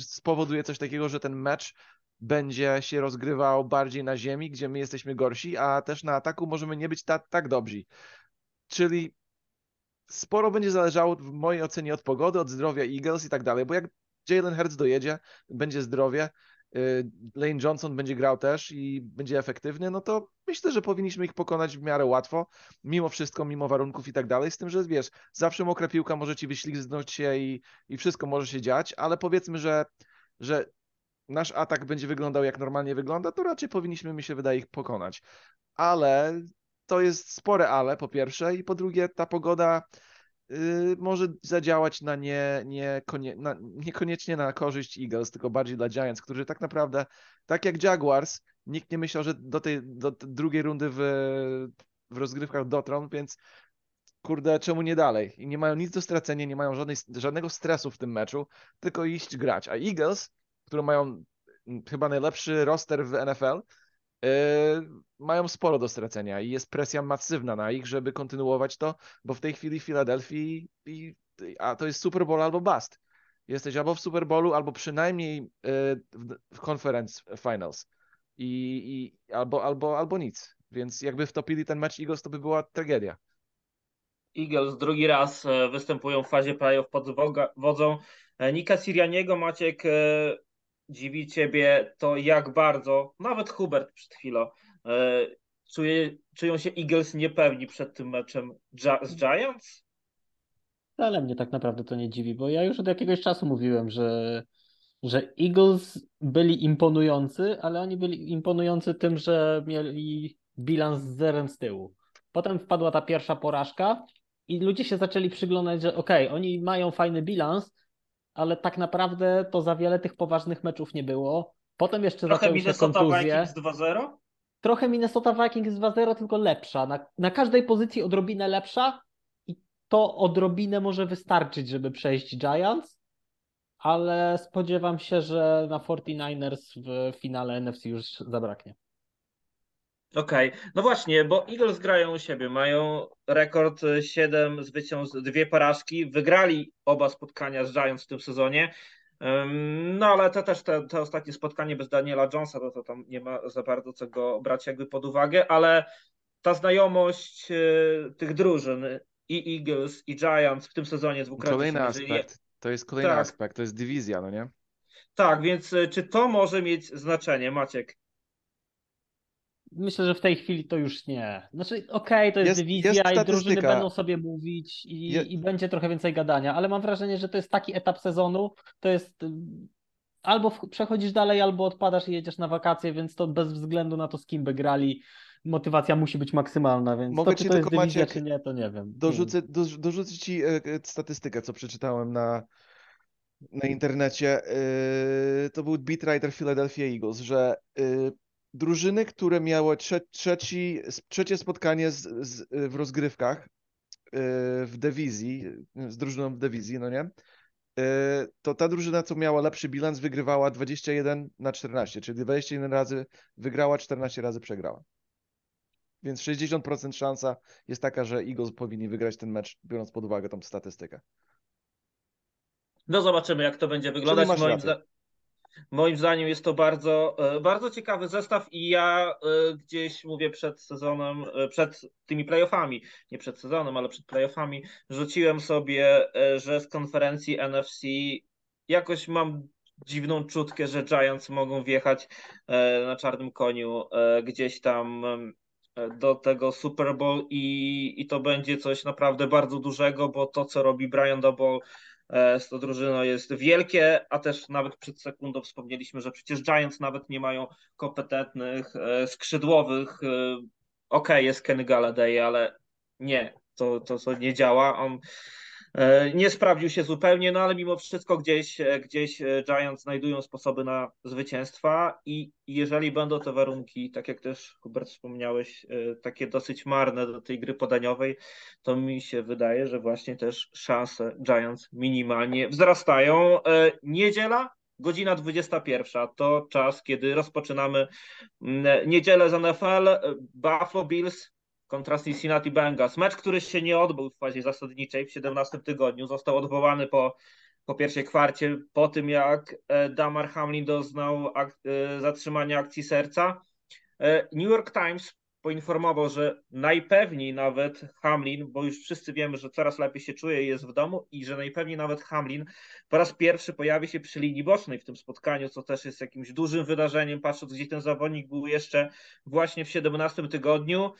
spowoduje coś takiego, że ten mecz będzie się rozgrywał bardziej na ziemi, gdzie my jesteśmy gorsi, a też na ataku możemy nie być ta, tak dobrzy. Czyli sporo będzie zależało w mojej ocenie od pogody, od zdrowia Eagles i tak dalej, bo jak Jalen Hurts dojedzie, będzie zdrowie, y, Lane Johnson będzie grał też i będzie efektywny, no to myślę, że powinniśmy ich pokonać w miarę łatwo, mimo wszystko, mimo warunków i tak dalej, z tym, że wiesz, zawsze mokra piłka może ci wyślizgnąć się i, i wszystko może się dziać, ale powiedzmy, że, że nasz atak będzie wyglądał jak normalnie wygląda, to raczej powinniśmy, mi się wydaje, ich pokonać. Ale to jest spore ale, po pierwsze, i po drugie, ta pogoda y, może zadziałać na nie, nie, konie, na, niekoniecznie na korzyść Eagles, tylko bardziej dla Giants, którzy tak naprawdę, tak jak Jaguars, nikt nie myślał, że do tej do drugiej rundy w, w rozgrywkach dotrą, więc kurde, czemu nie dalej? I nie mają nic do stracenia, nie mają żadnej, żadnego stresu w tym meczu, tylko iść grać. A Eagles, które mają mm, chyba najlepszy roster w NFL, mają sporo do stracenia i jest presja masywna na ich, żeby kontynuować to, bo w tej chwili w Filadelfii, i, a to jest Super Bowl albo bust. Jesteś albo w Super Bowlu, albo przynajmniej yy, w, Conference Finals. I, i albo, albo, albo nic. Więc jakby wtopili ten mecz Eagles, to by była tragedia. Eagles drugi raz e, występują w fazie playoff pod wodzą e, Nika Sirianiego. Maciek, e, dziwi ciebie to jak bardzo, nawet Hubert przed chwilą, e, czuje, czują się Eagles niepewni przed tym meczem z Giants? Ale mnie tak naprawdę to nie dziwi, bo ja już od jakiegoś czasu mówiłem, że, że Eagles byli imponujący, ale oni byli imponujący tym, że mieli bilans z zerem z tyłu. Potem wpadła ta pierwsza porażka i ludzie się zaczęli przyglądać, że okej, oni mają fajny bilans, ale tak naprawdę to za wiele tych poważnych meczów nie było. Potem jeszcze Trochę zaczęły się Minnesota kontuzje. Vikings 2-0? trochę Minnesota Vikings 2-0, tylko lepsza. Na, na każdej pozycji odrobinę lepsza i to odrobinę może wystarczyć, żeby przejść Giants, ale spodziewam się, że na 49ers w finale NFC już zabraknie. Okej, no właśnie, bo Eagles grają u siebie, mają rekord 7 zwycięstw, dwie porażki, wygrali oba spotkania z Giants w tym sezonie, no ale to też te, te ostatnie spotkanie bez Daniela Jonesa, to, to tam nie ma za bardzo co go brać jakby pod uwagę, ale ta znajomość y, tych drużyn i Eagles i Giants w tym sezonie dwukrotnie Kolejny aspekt. To jest kolejny Tak. aspekt, to jest dywizja, no nie? Tak, więc y, czy to może mieć znaczenie, Maciek? Myślę, że w tej chwili to już nie. Znaczy, okej, to jest, Jest- dywizja jest i drużyny będą sobie mówić i, i będzie trochę więcej gadania, ale mam wrażenie, że to jest taki etap sezonu, to jest ym, albo przechodzisz dalej, albo odpadasz i jedziesz na wakacje, więc to bez względu na to, z kim by grali, motywacja musi być maksymalna, więc Mogę to, czy ci to jest dywizja, Maciek, czy nie, to nie wiem. Dorzucę, dorz- dorzucę ci e, e, statystykę, co przeczytałem na, na internecie. Yy, To był beatwriter Philadelphia Eagles, że drużyny, które miały trze trzeci, trzecie spotkanie z, z, w rozgrywkach yy, w dywizji, z drużyną w dywizji, no nie? Yy, To ta drużyna, co miała lepszy bilans, wygrywała 21 na 14, czyli 21 razy wygrała, 14 razy przegrała. Więc 60% szansa jest taka, że Eagles powinni wygrać ten mecz, biorąc pod uwagę tą statystykę. No zobaczymy, jak to będzie wyglądać. Moim, zda- moim zdaniem jest to bardzo, e, bardzo ciekawy zestaw i ja e, gdzieś mówię przed sezonem, e, przed tymi playoffami, nie przed sezonem, ale przed playoffami, rzuciłem sobie, że z konferencji NFC jakoś mam dziwną czutkę, że Giants mogą wjechać na czarnym koniu gdzieś tam do tego Super Bowl i, i to będzie coś naprawdę bardzo dużego, bo to, co robi Brian Double z tą drużyną jest wielkie, a też nawet przed sekundą wspomnieliśmy, że przecież Giants nawet nie mają kompetentnych e, skrzydłowych. E, Okej, jest Kenny Galladay, ale nie, to, to, to nie działa. On e, nie sprawdził się zupełnie, no ale mimo wszystko gdzieś, e, gdzieś e, Giants znajdują sposoby na zwycięstwa i jeżeli będą te warunki, tak jak też Hubert wspomniałeś, e, takie dosyć marne do tej gry podaniowej, to mi się wydaje, że właśnie też szanse Giants minimalnie wzrastają. E, Niedziela, godzina 21, to czas, kiedy rozpoczynamy niedzielę z NFL, e, Buffalo Bills kontra Cincinnati Bengals. Mecz, który się nie odbył w fazie zasadniczej w 17 tygodniu, został odwołany po, po pierwszej kwarcie, po tym jak e, Damar Hamlin doznał ak- e, zatrzymania akcji serca. E, New York Times poinformował, że najpewniej nawet Hamlin, bo już wszyscy wiemy, że coraz lepiej się czuje i jest w domu, i że najpewniej nawet Hamlin po raz pierwszy pojawi się przy linii bocznej w tym spotkaniu, co też jest jakimś dużym wydarzeniem, patrząc, gdzie ten zawodnik był jeszcze właśnie w 17 tygodniu,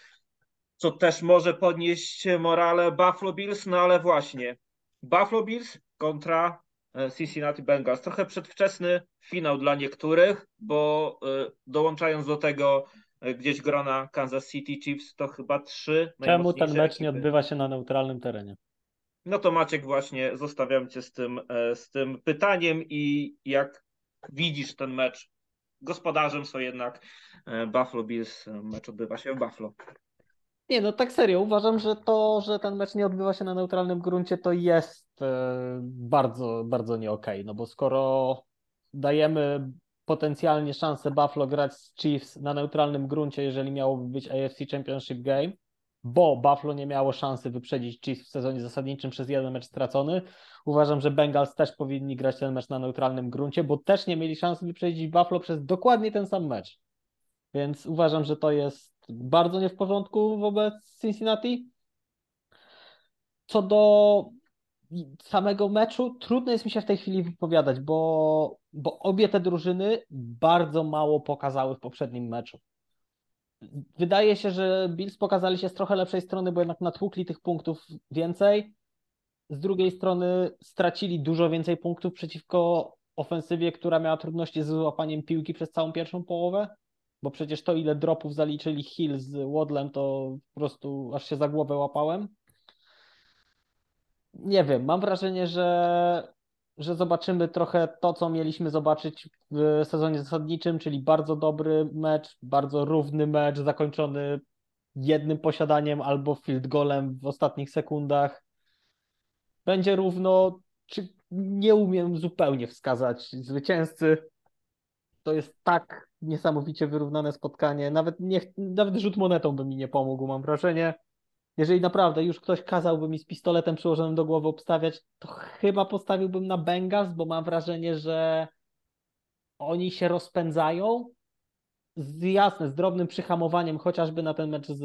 co też może podnieść morale Buffalo Bills, no ale właśnie Buffalo Bills kontra e, Cincinnati Bengals. Trochę przedwczesny finał dla niektórych, bo e, dołączając do tego e, gdzieś grona Kansas City Chiefs, to chyba trzy Czemu ten mecz nie ekipy. odbywa się na neutralnym terenie? No to Maciek właśnie zostawiam cię z tym, z tym pytaniem i jak widzisz ten mecz, gospodarzem są jednak Buffalo Bills, mecz odbywa się w Buffalo. Nie, no tak serio, uważam, że to, że ten mecz nie odbywa się na neutralnym gruncie, to jest e, bardzo, bardzo nie okej, no bo skoro dajemy potencjalnie szansę Buffalo grać z Chiefs na neutralnym gruncie, jeżeli miałoby być AFC Championship Game, bo Buffalo nie miało szansy wyprzedzić Chiefs w sezonie zasadniczym przez jeden mecz stracony, uważam, że Bengals też powinni grać ten mecz na neutralnym gruncie, bo też nie mieli szansy wyprzedzić Buffalo przez dokładnie ten sam mecz. Więc uważam, że to jest bardzo nie w porządku wobec Cincinnati. Co do samego meczu, trudno jest mi się w tej chwili wypowiadać, bo, bo obie te drużyny bardzo mało pokazały w poprzednim meczu. Wydaje się, że Bills pokazali się z trochę lepszej strony, bo jednak natłukli tych punktów więcej. Z drugiej strony stracili dużo więcej punktów przeciwko ofensywie, która miała trudności z złapaniem piłki przez całą pierwszą połowę bo przecież to ile dropów zaliczyli Hill z Wadlem, to po prostu aż się za głowę łapałem. Nie wiem, mam wrażenie, że, że zobaczymy trochę to, co mieliśmy zobaczyć w sezonie zasadniczym, czyli bardzo dobry mecz, bardzo równy mecz, zakończony jednym posiadaniem albo field golem w ostatnich sekundach. Będzie równo, czy nie umiem zupełnie wskazać zwycięzcy. To jest tak niesamowicie wyrównane spotkanie. Nawet, nie, nawet rzut monetą by mi nie pomógł, mam wrażenie. Jeżeli naprawdę już ktoś kazałby mi z pistoletem przyłożonym do głowy obstawiać, to chyba postawiłbym na Bengals, bo mam wrażenie, że oni się rozpędzają. Z, jasne, z drobnym przyhamowaniem chociażby na ten mecz z,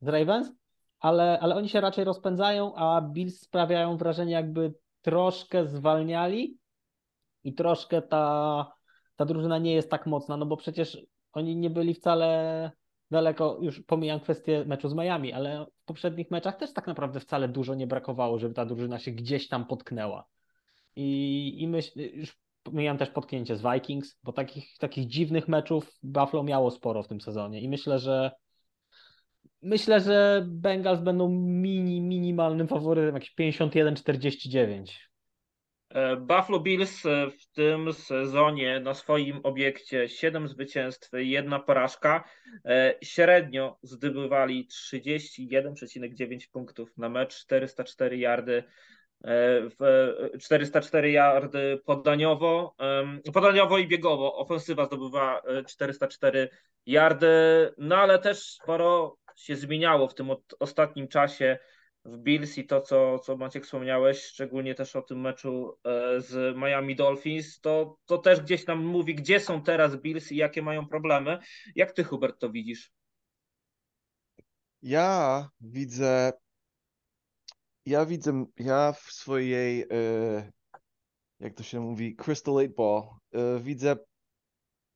z Ravens, ale, ale oni się raczej rozpędzają, a Bills sprawiają wrażenie, jakby troszkę zwalniali i troszkę ta ta drużyna nie jest tak mocna, no bo przecież oni nie byli wcale daleko, już pomijam kwestię meczu z Miami, ale w poprzednich meczach też tak naprawdę wcale dużo nie brakowało, żeby ta drużyna się gdzieś tam potknęła. I, i myśl, już pomijam też potknięcie z Vikings, bo takich, takich dziwnych meczów Buffalo miało sporo w tym sezonie i myślę, że myślę, że Bengals będą mini, minimalnym faworytem, jakieś 51-49. E, Buffalo Bills e, w tym sezonie na swoim obiekcie 7 zwycięstw, jedna porażka. E, średnio zdobywali 31,9 punktów na mecz, 404 yardy w 404 yardy podaniowo, podaniowo i biegowo. Ofensywa zdobywa 404 yardy, no ale też sporo się zmieniało w tym ostatnim czasie w Bills i to, co, co Maciek wspomniałeś, szczególnie też o tym meczu e, z Miami Dolphins, to, to też gdzieś nam mówi, gdzie są teraz Bills i jakie mają problemy. Jak ty, Hubert, to widzisz? Ja widzę, ja widzę, ja w swojej, e, jak to się mówi, Crystal Eight Ball, e, widzę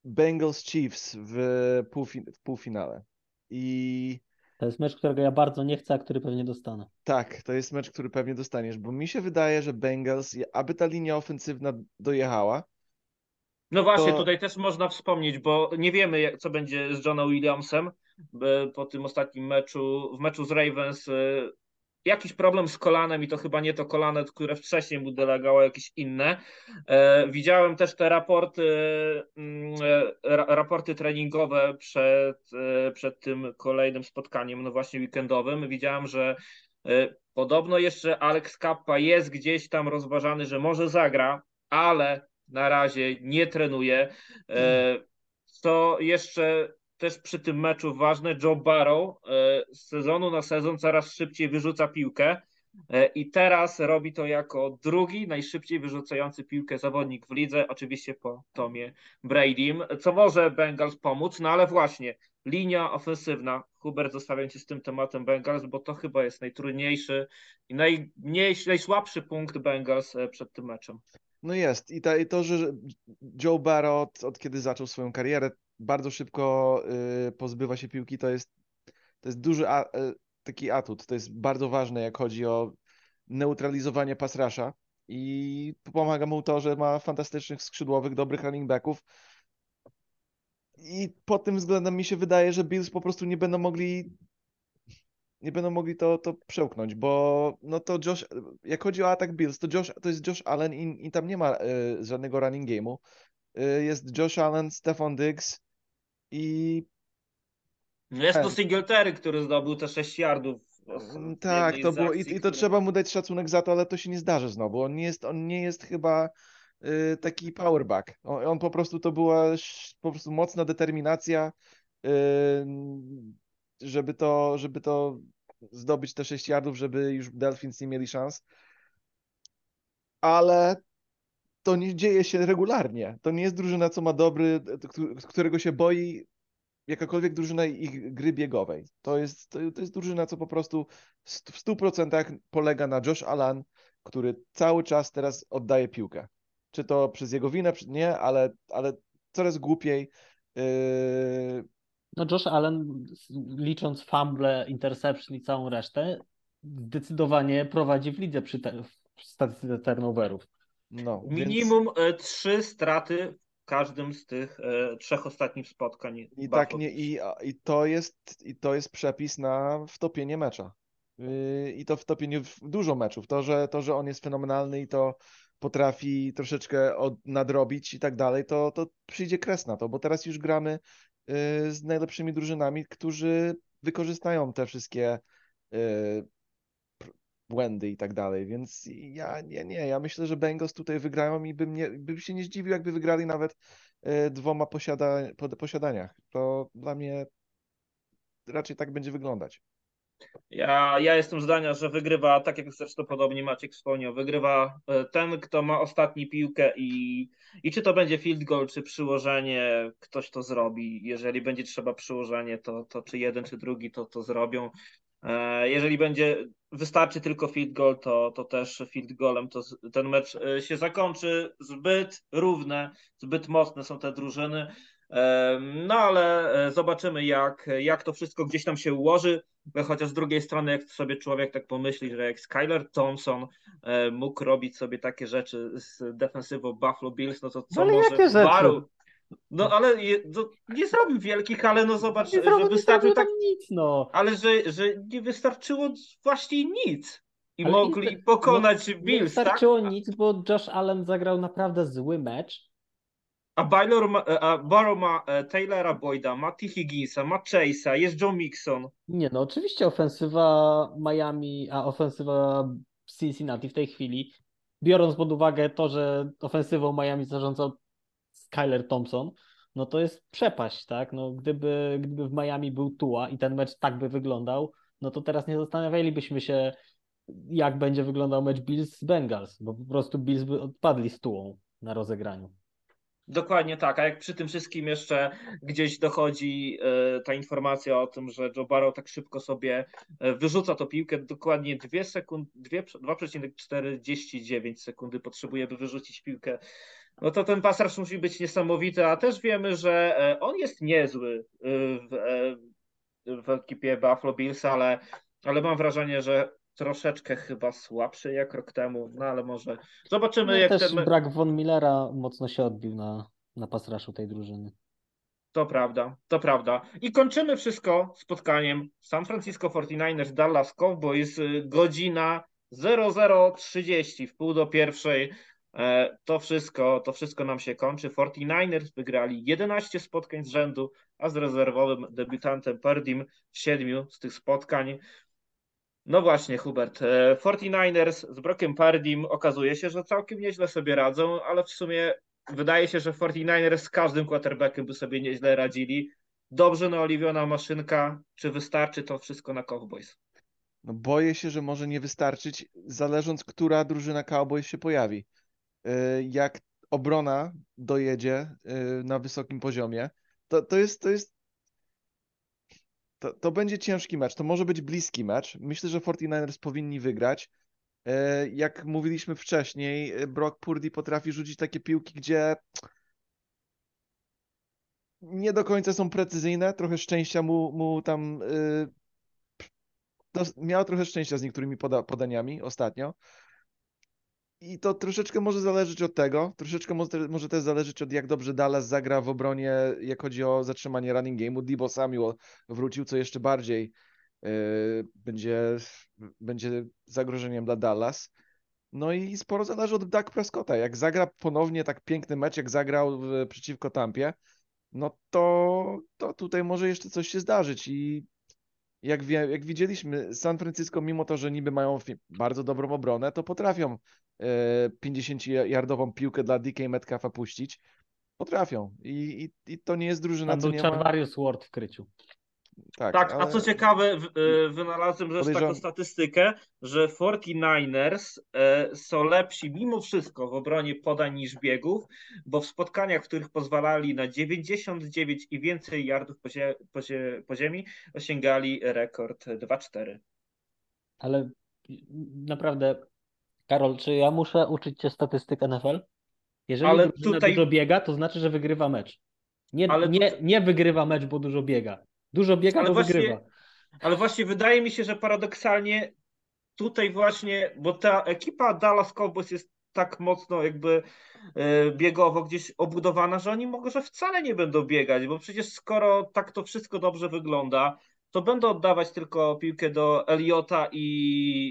Bengals Chiefs w, półfin w półfinale. I to jest mecz, którego ja bardzo nie chcę, a który pewnie dostanę. Tak, to jest mecz, który pewnie dostaniesz, bo mi się wydaje, że Bengals, aby ta linia ofensywna dojechała. No właśnie, to... tutaj też można wspomnieć, bo nie wiemy, co będzie z Johnem Williamsem po tym ostatnim meczu. W meczu z Ravens y, jakiś problem z kolanem i to chyba nie to kolano, które wcześniej mu delegało jakieś inne. E, widziałem też te raporty, mm, e, raporty treningowe przed, e, przed tym kolejnym spotkaniem, no właśnie weekendowym. Widziałem, że podobno jeszcze Alex Kappa jest gdzieś tam rozważany, że może zagra, ale na razie nie trenuje. Co jeszcze też przy tym meczu ważne, Joe Barrow e, z sezonu na sezon coraz szybciej wyrzuca piłkę e, i teraz robi to jako drugi najszybciej wyrzucający piłkę zawodnik w lidze, oczywiście po Tomie Bradym, co może Bengals pomóc, no ale właśnie linia ofensywna, Hubert zostawiam Cię z tym tematem Bengals, bo to chyba jest najtrudniejszy i najmniej, najsłabszy punkt Bengals e, przed tym meczem. No jest I, ta, i to, że Joe Barrow od, od kiedy zaczął swoją karierę, bardzo szybko y, pozbywa się piłki, to jest, to jest duży a, y, taki atut. To jest bardzo ważne, jak chodzi o neutralizowanie pasrasza i pomaga mu to, że ma fantastycznych skrzydłowych, dobrych running backów. I pod tym względem mi się wydaje, że Bills po prostu nie będą mogli nie będą mogli to, to przełknąć, bo no to Josh, jak chodzi o atak Bills, to, Josh, to jest Josh Allen i, i tam nie ma y, żadnego running game'u. Y, jest Josh Allen, Stefan Diggs, i jest to Singletary, który zdobył te 6 yardów. Mm, tak, to było, i, i to które... trzeba mu dać szacunek za to, ale to się nie zdarzy znowu. On nie jest, on nie jest chyba y, taki powerback. On, on, po prostu to była po prostu mocna determinacja, y, żeby to, żeby to zdobyć te 6 yardów, żeby już Delfins nie mieli szans. Ale to nie dzieje się regularnie. To nie jest drużyna, co ma dobry, którego się boi jakakolwiek drużyna ich gry biegowej. To jest, to, jest drużyna, co po prostu w 100% polega na Josh Allen, który cały czas teraz oddaje piłkę. Czy to przez jego winę, czy nie, ale, ale coraz głupiej. Yy... No Josh Allen, licząc fumble, interception i całą resztę, zdecydowanie prowadzi w lidze przy te, w statystyce turnoverów. No, Minimum więc... trzy straty w każdym z tych e, trzech ostatnich spotkań. I tak nie, i, i, to jest, i to jest przepis na wtopienie mecza. Yy, I to wtopienie w dużo meczów. To że, to, że on jest fenomenalny i to potrafi troszeczkę od, nadrobić i tak dalej, to, to przyjdzie kres na to, bo teraz już gramy yy, z najlepszymi drużynami, którzy wykorzystają te wszystkie yy, błędy i tak dalej, więc ja nie, nie, ja myślę, że Bengals tutaj wygrają i bym, nie, bym się nie zdziwił, jakby wygrali nawet e, dwoma posiada, posiadaniach. To dla mnie raczej tak będzie wyglądać. Ja, ja jestem zdania, że wygrywa, tak jak zresztą podobnie Maciek wspomniał, wygrywa e, ten, kto ma ostatni piłkę i, i czy to będzie field goal, czy przyłożenie, ktoś to zrobi. Jeżeli będzie trzeba przyłożenie, to, to czy jeden, czy drugi to, to zrobią. E, jeżeli będzie wystarczy tylko field goal, to, to też field goalem to ten mecz e, się zakończy. Zbyt równe, zbyt mocne są te drużyny. No ale e, zobaczymy, jak, jak to wszystko gdzieś tam się ułoży. Chociaż z drugiej strony, jak sobie człowiek tak pomyśli, że jak Skyler Thompson e, mógł robić sobie takie rzeczy z defensywą Buffalo Bills, no to co ale może jakie rzeczy? Baru? No ale je, no, nie zrobił wielkich, ale no zobacz, Nie że nie wystarczył tak, nic, no. ale że, że nie wystarczyło właśnie nic. I Ale mogli pokonać Nie Bills, tak? wystarczyło nic, bo Josh Allen zagrał naprawdę zły mecz. A Baylor ma, a Barrow ma e, Taylora Boyda, ma T. Higginsa, ma Chase'a, jest Joe Mixon. Nie no, oczywiście ofensywa Miami, a ofensywa Cincinnati w tej chwili, biorąc pod uwagę to, że ofensywą Miami zarządzał Skyler Thompson, no to jest przepaść, tak? No gdyby, gdyby w Miami był Tua i ten mecz tak by wyglądał, no to teraz nie zastanawialibyśmy się, jak będzie wyglądał mecz Bills z Bengals, bo po prostu Bills by odpadli z Tuą na rozegraniu. Dokładnie tak, a jak przy tym wszystkim jeszcze gdzieś dochodzi e, ta informacja o tym, że Joe Barrow tak szybko sobie e, wyrzuca tą piłkę, dokładnie 2 sekund, 2,49 sekundy potrzebuje, by wyrzucić piłkę, no to ten pas rush musi być niesamowity, a też wiemy, że e, on jest niezły w, w ekipie Buffalo Bills, ale, ale mam wrażenie, że troszeczkę chyba słabszy jak rok temu, no ale może zobaczymy No jak też ten... brak Von Millera mocno się odbił na, na pas rushu tej drużyny. To prawda, to prawda. I kończymy wszystko spotkaniem San Francisco 49ers Dallas Cowboys, y, godzina 00.30 w pół do pierwszej. E, To wszystko, to wszystko nam się kończy. 49ers wygrali 11 spotkań z rzędu, a z rezerwowym debiutantem Perdim 7 z tych spotkań. No właśnie, Hubert. e, 49ers z Brokiem Pardim okazuje się, że całkiem nieźle sobie radzą, ale w sumie wydaje się, że 49ers z każdym quarterbackiem by sobie nieźle radzili. Dobrze naoliwiona maszynka. Czy wystarczy to wszystko na Cowboys? No boję się, że może nie wystarczyć, zależąc, która drużyna Cowboys się pojawi. Y, Jak obrona dojedzie y, na wysokim poziomie, to, to jest, to jest to, to będzie ciężki mecz. To może być bliski mecz. Myślę, że 49ers powinni wygrać. Y, Jak mówiliśmy wcześniej, y, Brock Purdy potrafi rzucić takie piłki, gdzie nie do końca są precyzyjne. Trochę szczęścia mu, mu tam dos- miał trochę szczęścia z niektórymi poda podaniami ostatnio. I to troszeczkę może zależeć od tego, troszeczkę może, też zależeć od jak dobrze Dallas zagra w obronie, jak chodzi o zatrzymanie running game'u. Debo Samuel wrócił, co jeszcze bardziej yy, będzie, będzie zagrożeniem dla Dallas. No i sporo zależy od Dak Prescotta. Jak zagra ponownie tak piękny mecz, jak zagrał w, przeciwko Tampie, no to, to tutaj może jeszcze coś się zdarzyć i jak, wie, jak widzieliśmy, San Francisco, mimo to, że niby mają bardzo dobrą obronę, to potrafią e, 50-yardową piłkę dla DK Metcalfa puścić. Potrafią. I, i, I to nie jest drużyna, Tam co był nie ma... Ward w kryciu. Tak, Tak, a ale- co ciekawe, y, wynalazłem też Podejrzewam- taką statystykę, że 49ers y, są lepsi mimo wszystko w obronie podań niż biegów, bo w spotkaniach, w których pozwalali na 99 i więcej yardów po, zie- po, zie- po ziemi, osiągali rekord 2-4. Ale naprawdę, Karol, czy ja muszę uczyć cię statystyk NFL? Jeżeli Ale tutaj- dużo biega, to znaczy, że wygrywa mecz. Nie, Ale nie, nie wygrywa mecz, bo dużo biega. Dużo biega, Ale właśnie- wygrywa. Ale właśnie wydaje mi się, że paradoksalnie tutaj właśnie, bo ta ekipa Dallas Cowboys jest tak mocno jakby e, biegowo gdzieś obudowana, że oni może wcale nie będą biegać, bo przecież skoro tak to wszystko dobrze wygląda, to będą oddawać tylko piłkę do Eliota i,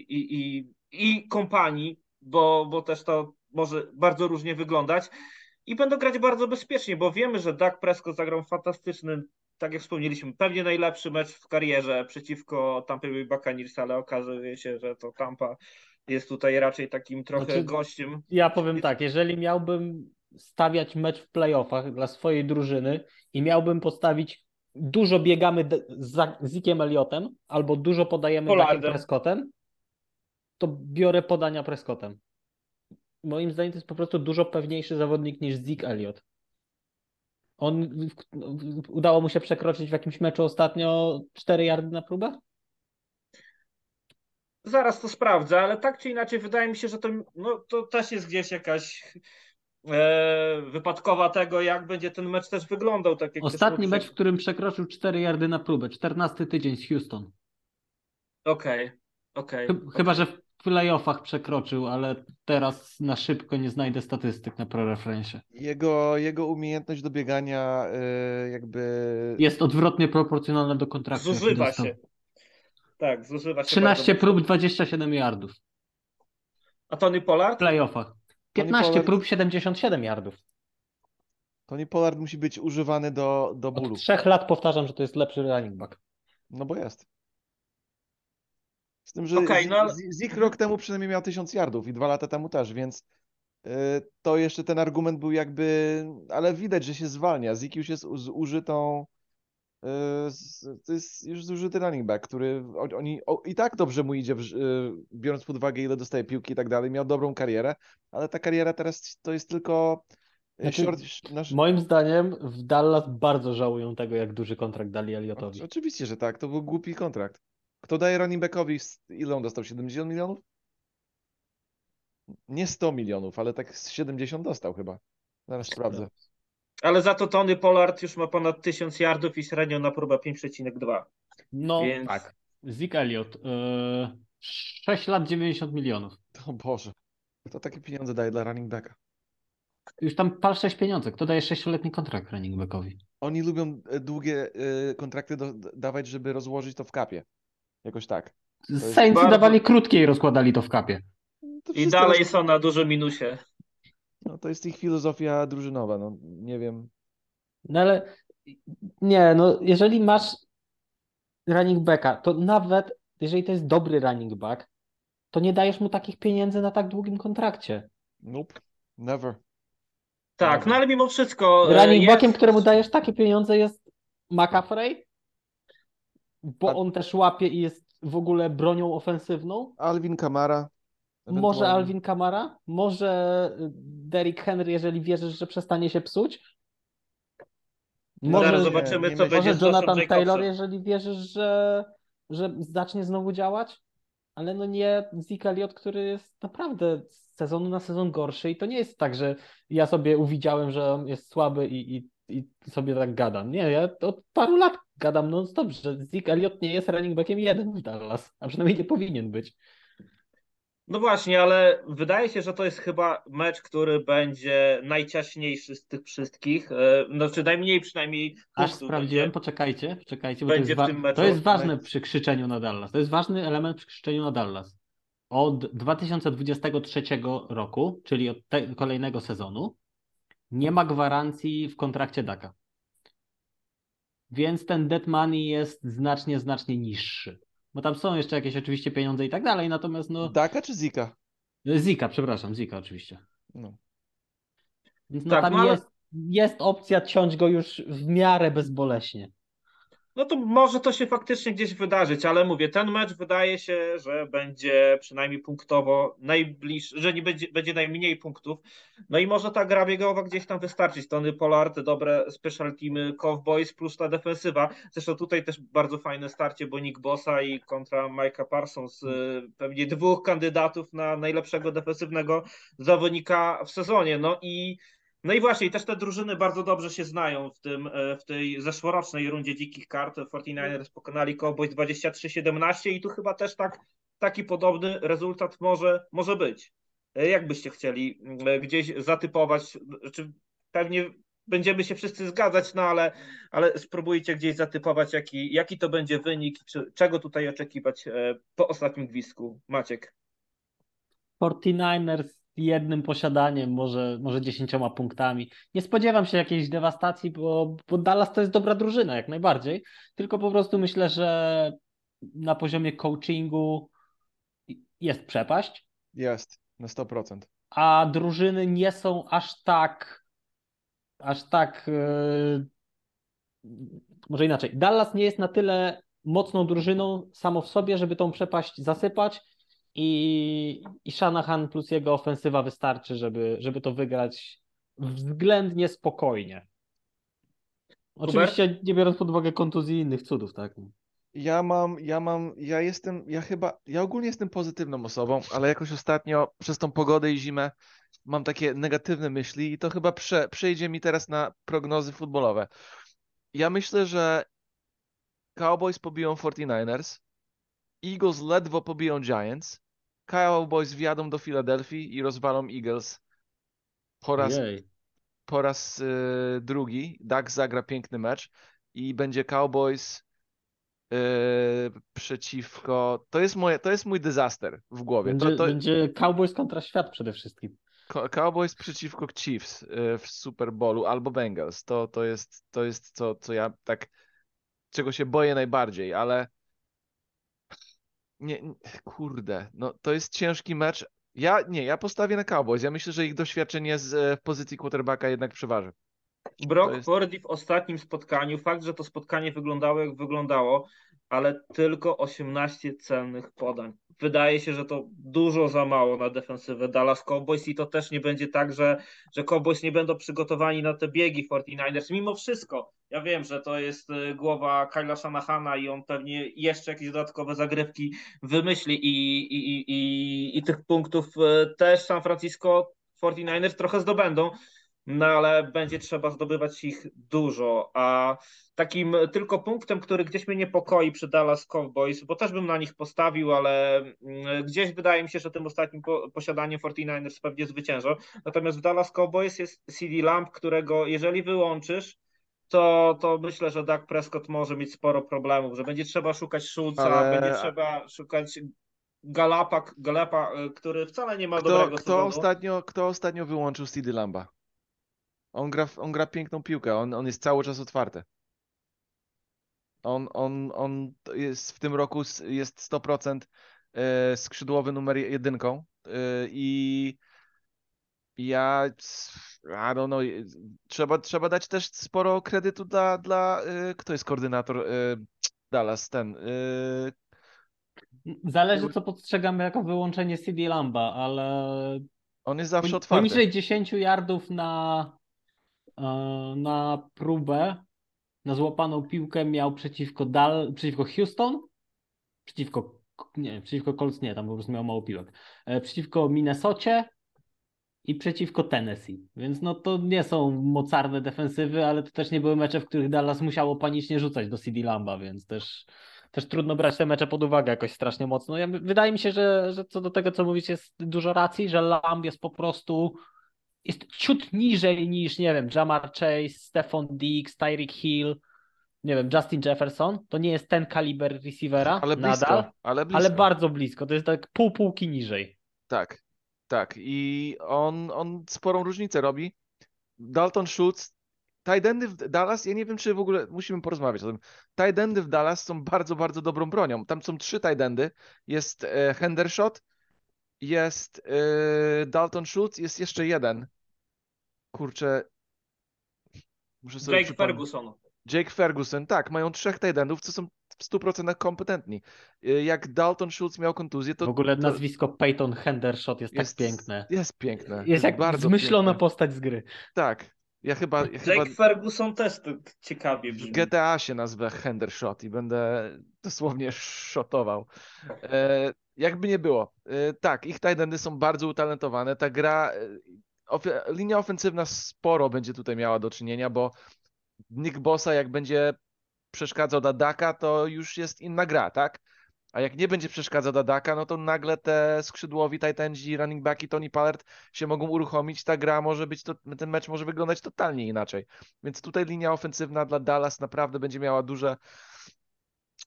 i, i, i kompanii, bo, bo też to może bardzo różnie wyglądać i będą grać bardzo bezpiecznie, bo wiemy, że Dak Prescott zagrał fantastyczny tak jak wspomnieliśmy, pewnie najlepszy mecz w karierze przeciwko Tampa Bay Buccaneers, ale okazuje się, że to Tampa jest tutaj raczej takim trochę Znaczy- gościem. Ja powiem tak, jeżeli miałbym stawiać mecz w playoffach dla swojej drużyny i miałbym postawić dużo biegamy z Zikiem Elliotem albo dużo podajemy Dakiem Pollardem. Prescottem, to biorę podania Prescottem. Moim zdaniem to jest po prostu dużo pewniejszy zawodnik niż Zeke Elliott. On w- udało mu się przekroczyć w jakimś meczu ostatnio 4 yardy na próbę? Zaraz to sprawdzę, ale tak czy inaczej wydaje mi się, że to, no, to też jest gdzieś jakaś e, wypadkowa tego, jak będzie ten mecz też wyglądał. Tak jak Ostatni mecz, w którym przekroczył 4 yardy na próbę. 14 tydzień z Houston. Okej, okej. Chy- Chyba, że w playoffach przekroczył, ale teraz na szybko nie znajdę statystyk na ProReferencie. Jego, jego umiejętność do biegania y, jakby... Jest odwrotnie proporcjonalna do kontraktu. Zużywa się. Tak, zużywa się. 13 bardzo prób, mocno. 27 yardów. A Tony Pollard? W playoffach. 15 Pollard- prób, 77 yardów. Tony Pollard musi być używany do, do bólu. Od trzech lat powtarzam, że to jest lepszy running back. No bo jest. Z tym, że Z- no ale- Zik rok temu przynajmniej miał 1000 yardów i dwa lata temu też, więc y, to jeszcze ten argument był jakby, ale widać, że się zwalnia. Zik już jest z użytą, y, to jest już zużyty running back, który oni, o, i tak dobrze mu idzie, y, biorąc pod uwagę ile dostaje piłki i tak dalej, miał dobrą karierę, ale ta kariera teraz to jest tylko Znaczy, short, nasz, Moim zdaniem w Dallas bardzo żałują tego, jak duży kontrakt dali Elliotowi. Oczywiście, że tak. To był głupi kontrakt. Kto daje running backowi, ile on dostał? 70 milionów? Nie 100 milionów, ale tak z 70 dostał chyba. Zaraz sprawdzę. Ale za to Tony Pollard już ma ponad 1000 yardów i średnio na próbę 5,2. No Więc- tak. Zeke Elliott. Yy, 6 lat 90 milionów. O Boże. Kto takie pieniądze daje dla running backa? Już tam pal 6 pieniądze. Kto daje 6-letni kontrakt running backowi? Oni lubią e, długie e, kontrakty do, dawać, żeby rozłożyć to w kapie. Jakoś tak. Saints bardzo- dawali krótkie i rozkładali to w kapie. To I dalej jest, są na dużym minusie. no, to jest ich filozofia drużynowa. No, nie wiem. No ale nie, no jeżeli masz running backa, to nawet jeżeli to jest dobry running back, to nie dajesz mu takich pieniędzy na tak długim kontrakcie. Nope. Never. Tak, Dobra. no ale mimo wszystko. e, Running jest- backiem, któremu dajesz takie pieniądze jest McCaffrey, bo A- on też łapie i jest w ogóle bronią ofensywną. Alvin Kamara. Może. Alvin Kamara, może y, Derrick Henry, jeżeli wierzysz, że przestanie się psuć. Zaraz Może, zobaczymy, nie co myślę. będzie może Jonathan. Taylor, jeżeli wierzysz, że, że zacznie znowu działać. Ale no nie Zeke Elliott, który jest naprawdę z sezonu na sezon gorszy i to nie jest tak, że ja sobie uwidziałem, że on jest słaby i, i, i sobie tak gadam. Nie, ja od paru lat gadam non stop, że Zeke Elliott nie jest running backiem jeden w Dallas, a przynajmniej nie powinien być. No właśnie, ale wydaje się, że to jest chyba mecz, który będzie najciaśniejszy z tych wszystkich. e, Znaczy najmniej przynajmniej. Aż sprawdziłem, będzie. poczekajcie, poczekajcie, bo to jest, w tym wa- meczu. to jest ważne przy krzyczeniu na Dallas. To jest ważny element przy krzyczeniu na Dallas. Od 2023 roku, czyli od kolejnego sezonu, nie ma gwarancji w kontrakcie Daka. Więc ten dead money jest znacznie, znacznie niższy. Bo tam są jeszcze jakieś oczywiście pieniądze i tak dalej, natomiast no. Daka czy Zika? Zika, przepraszam, Zika oczywiście. No. Więc no Tak, tam no ale- jest, jest opcja ciąć go już w miarę bezboleśnie. No to może to się faktycznie gdzieś wydarzyć, ale mówię, ten mecz wydaje się, że będzie przynajmniej punktowo najbliższy, że nie będzie, będzie najmniej punktów. No i może ta gra biegowa gdzieś tam wystarczyć. Tony Pollard, dobre special teamy Cowboys plus ta defensywa. Zresztą tutaj też bardzo fajne starcie, bo Nick Bossa i kontra Mike'a Parsons, y, pewnie dwóch kandydatów na najlepszego defensywnego zawodnika w sezonie. No i no i właśnie, też te drużyny bardzo dobrze się znają w, tym, e, w tej zeszłorocznej rundzie dzikich kart. 49ers pokonali Cowboys 23-17 i tu chyba też tak, taki podobny rezultat może, może być. E, Jak byście chcieli e, gdzieś zatypować? Czy pewnie będziemy się wszyscy zgadzać, no ale, ale spróbujcie gdzieś zatypować, jaki, jaki to będzie wynik, czy, czego tutaj oczekiwać po ostatnim gwizdku. Maciek. 49ers jednym posiadaniem, może, może 10 punktami. Nie spodziewam się jakiejś dewastacji, bo, bo Dallas to jest dobra drużyna, jak najbardziej. Tylko po prostu myślę, że na poziomie coachingu jest przepaść, Jest, na 100%. a drużyny nie są aż tak, aż tak, yy, może inaczej. Dallas nie jest na tyle mocną drużyną samo w sobie, żeby tą przepaść zasypać i, i Shanahan plus jego ofensywa wystarczy, żeby, żeby to wygrać względnie spokojnie. Oczywiście nie biorąc pod uwagę kontuzji i innych cudów, tak? Ja mam, ja mam, ja jestem, ja chyba, ja ogólnie jestem pozytywną osobą, ale jakoś ostatnio przez tą pogodę i zimę mam takie negatywne myśli i to chyba prze, przejdzie mi teraz na prognozy futbolowe. Ja myślę, że Cowboys pobiją 49ers, Eagles ledwo pobiją Giants, Cowboys wjadą do Filadelfii i rozwalą Eagles po raz, Jej. po raz y, drugi. Dak zagra piękny mecz i będzie Cowboys y, przeciwko. To jest, moje, to jest mój disaster w głowie. Będzie, To, to, będzie Cowboys kontra świat przede wszystkim. Co- Cowboys przeciwko Chiefs y, w Super Bowlu albo Bengals. To, to jest, to jest co, co ja tak, czego się boję najbardziej, ale nie, kurde, no to jest ciężki mecz. Ja nie, ja postawię na Cowboys. Ja myślę, że ich doświadczenie z e, w pozycji quarterbacka jednak przeważy. Brock jest- Purdy w ostatnim spotkaniu, fakt, że to spotkanie wyglądało jak wyglądało, ale tylko 18 celnych podań. Wydaje się, że to dużo za mało na defensywę Dallas Cowboys i to też nie będzie tak, że, że Cowboys nie będą przygotowani na te biegi 49ers. Mimo wszystko, ja wiem, że to jest y, głowa Kyla Shanahana i on pewnie jeszcze jakieś dodatkowe zagrywki wymyśli i, i, i, i, i tych punktów y, też San Francisco 49ers trochę zdobędą no ale będzie trzeba zdobywać ich dużo. A takim tylko punktem, który gdzieś mnie niepokoi przy Dallas Cowboys, bo też bym na nich postawił, ale mm, gdzieś wydaje mi się, że tym ostatnim po, posiadaniem 49ers pewnie zwyciężą. Natomiast w Dallas Cowboys jest CD Lamb, którego jeżeli wyłączysz, to, to myślę, że Dak Prescott może mieć sporo problemów, że będzie trzeba szukać Schulza, Ale- będzie trzeba szukać Galapa, Galapa, y, który wcale nie ma Kto, dobrego kto, sezonu. ostatnio, kto ostatnio wyłączył CD Lamba? On gra, on gra piękną piłkę, on, on jest cały czas otwarty. On, on, on jest w tym roku jest 100% e, skrzydłowy numer jedynką e, i ja I don't know, trzeba, trzeba dać też sporo kredytu dla, dla e, kto jest koordynator e, Dallas, ten e, Zależy, co postrzegamy jako wyłączenie CD Lamba, ale on jest zawsze otwarty. poniżej 10 yardów na, e, na próbę, na złapaną piłkę miał przeciwko, Dal, przeciwko Houston, przeciwko, nie, przeciwko Colts nie, tam po prostu miał mało piłek, e, przeciwko Minnesocie i przeciwko Tennessee. Więc no to nie są mocarne defensywy, ale to też nie były mecze, w których Dallas musiało panicznie rzucać do CD Lamba, więc też, też trudno brać te mecze pod uwagę jakoś strasznie mocno. Ja, wydaje mi się, że, że co do tego, co mówić, jest dużo racji, że Lamb jest po prostu jest ciut niżej niż, nie wiem, Jamar Chase, Stephon Diggs, Tyreek Hill, nie wiem, Justin Jefferson. To nie jest ten kaliber receivera Ale blisko, nadal, ale blisko. ale bardzo blisko. To jest tak pół półki niżej. Tak, tak. I on, on sporą różnicę robi. Dalton Schultz, tight endy w Dallas, ja nie wiem, czy w ogóle musimy porozmawiać o tym. Tight endy w Dallas są bardzo, bardzo dobrą bronią. Tam są trzy tight endy. Jest e, Hendershot, jest e, Dalton Schultz, jest jeszcze jeden. Kurczę, muszę sobie Jake przypomnieć. Ferguson. Jake Ferguson, tak, mają trzech tight co są w 100% kompetentni. E, Jak Dalton Schultz miał kontuzję, to w ogóle to nazwisko Peyton Hendershot jest, jest tak piękne. Jest piękne. Jest jest jak bardzo zmyślona piękne. postać z gry. Tak. Ja chyba, ja chyba Jake Ferguson też to ciekawie w brzmi. GTA się nazwę Hendershot i będę dosłownie shotował. E, jakby nie było. E, tak, ich tight endy są bardzo utalentowane. Ta gra, e, ofe, linia ofensywna sporo będzie tutaj miała do czynienia, bo Nick Bossa jak będzie przeszkadzał Dadaka, to już jest inna gra, tak? A jak nie będzie przeszkadzał Dadaka, no to nagle te skrzydłowi endzi, running backi, Tony Pollard się mogą uruchomić, ta gra może być, to, ten mecz może wyglądać totalnie inaczej. Więc tutaj linia ofensywna dla Dallas naprawdę będzie miała duże,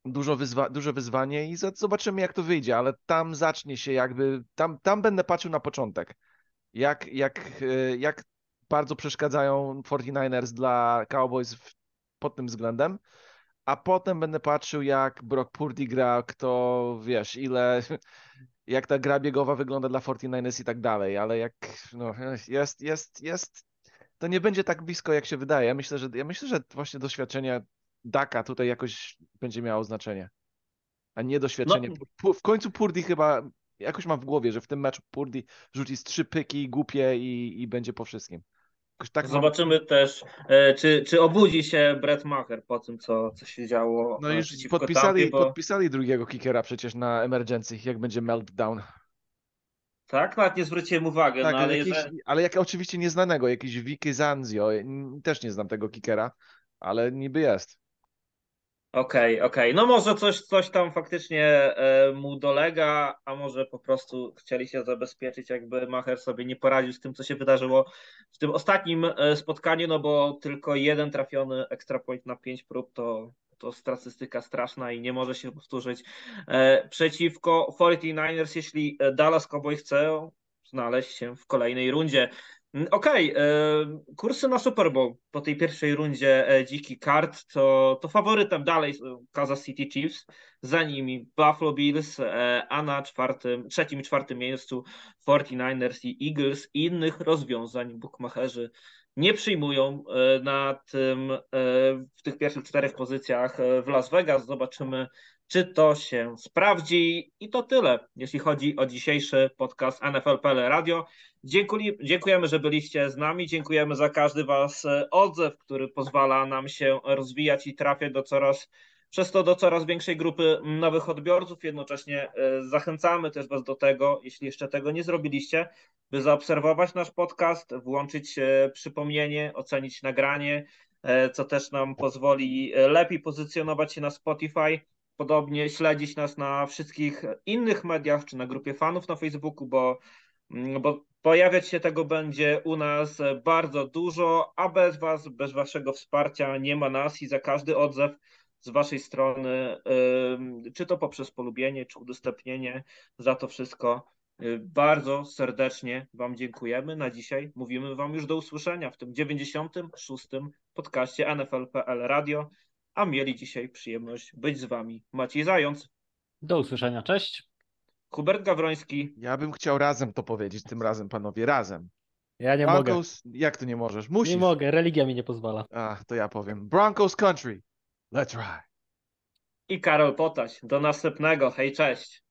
dużo wyzwa duże wyzwanie i zobaczymy jak to wyjdzie, ale tam zacznie się jakby, tam, tam będę patrzył na początek. Jak, jak, e, jak bardzo przeszkadzają 49ers dla Cowboys w, pod tym względem. A potem będę patrzył, jak Brock Purdy gra, kto, wiesz, ile, jak ta gra biegowa wygląda dla 49ers i tak dalej, ale jak, no, jest, jest, jest, to nie będzie tak blisko, jak się wydaje. Ja myślę, że, ja myślę, że właśnie doświadczenie Daka tutaj jakoś będzie miało znaczenie, a nie doświadczenie. No. W końcu Purdy chyba, jakoś mam w głowie, że w tym meczu Purdy rzuci z trzy pyki głupie i, i będzie po wszystkim. Tak mam- Zobaczymy też, e, czy, czy obudzi się Brett Maher po tym, co, co się działo No e, już przeciwko podpisali, Tampie, bo podpisali drugiego kickera przecież na emergency, jak będzie meltdown. tak, nawet nie zwróciłem uwagi, Tak, no ale jakiś, jeżeli... ale jak oczywiście nieznanego, jakiś Vicky Zanzio, też nie znam tego kickera, ale niby jest. Okej, okej. No może coś, coś tam faktycznie e, mu dolega, a może po prostu chcieli się zabezpieczyć, jakby Macher sobie nie poradził z tym, co się wydarzyło w tym ostatnim e, spotkaniu, no bo tylko jeden trafiony extra point na pięć prób to, to statystyka straszna i nie może się powtórzyć e, przeciwko 49ers, jeśli Dallas Cowboys chce znaleźć się w kolejnej rundzie. Mm, Okej, e, kursy na Super Bowl po tej pierwszej rundzie e, dziki kart to, to faworytem dalej Kansas City Chiefs, za nimi Buffalo Bills, e, a na czwartym, trzecim i czwartym miejscu 49ers i Eagles. Innych rozwiązań bookmacherzy nie przyjmują e, na tym, e, w tych pierwszych czterech pozycjach e, w Las Vegas. Zobaczymy, czy to się sprawdzi. I to tyle, jeśli chodzi o dzisiejszy podcast NFL.pl Radio. Dziękujemy, że byliście z nami. Dziękujemy za każdy Was odzew, który pozwala nam się rozwijać i trafiać do coraz, przez to do coraz większej grupy nowych odbiorców. Jednocześnie e, zachęcamy też Was do tego, jeśli jeszcze tego nie zrobiliście, by zaobserwować nasz podcast, włączyć e, przypomnienie, ocenić nagranie, e, co też nam pozwoli lepiej pozycjonować się na Spotify. Podobnie śledzić nas na wszystkich innych mediach, czy na grupie fanów na Facebooku, bo Mm, bo pojawiać się tego będzie u nas bardzo dużo, a bez Was, bez Waszego wsparcia nie ma nas i za każdy odzew z Waszej strony, czy to poprzez polubienie, czy udostępnienie, za to wszystko y, bardzo serdecznie Wam dziękujemy. Na dzisiaj mówimy Wam już do usłyszenia w tym 96. podcaście NFL.pl Radio, a mieli dzisiaj przyjemność być z Wami Maciej Zając, Do usłyszenia, cześć. Hubert Gawroński, Ja bym chciał razem to powiedzieć, tym razem, panowie, razem. Ja nie mogę. Broncos, jak to nie możesz? Musisz. Nie mogę, religia mi nie pozwala. Ach, to ja powiem. Broncos country. Let's ride. i Karol Potaś. Do następnego. Hej, cześć.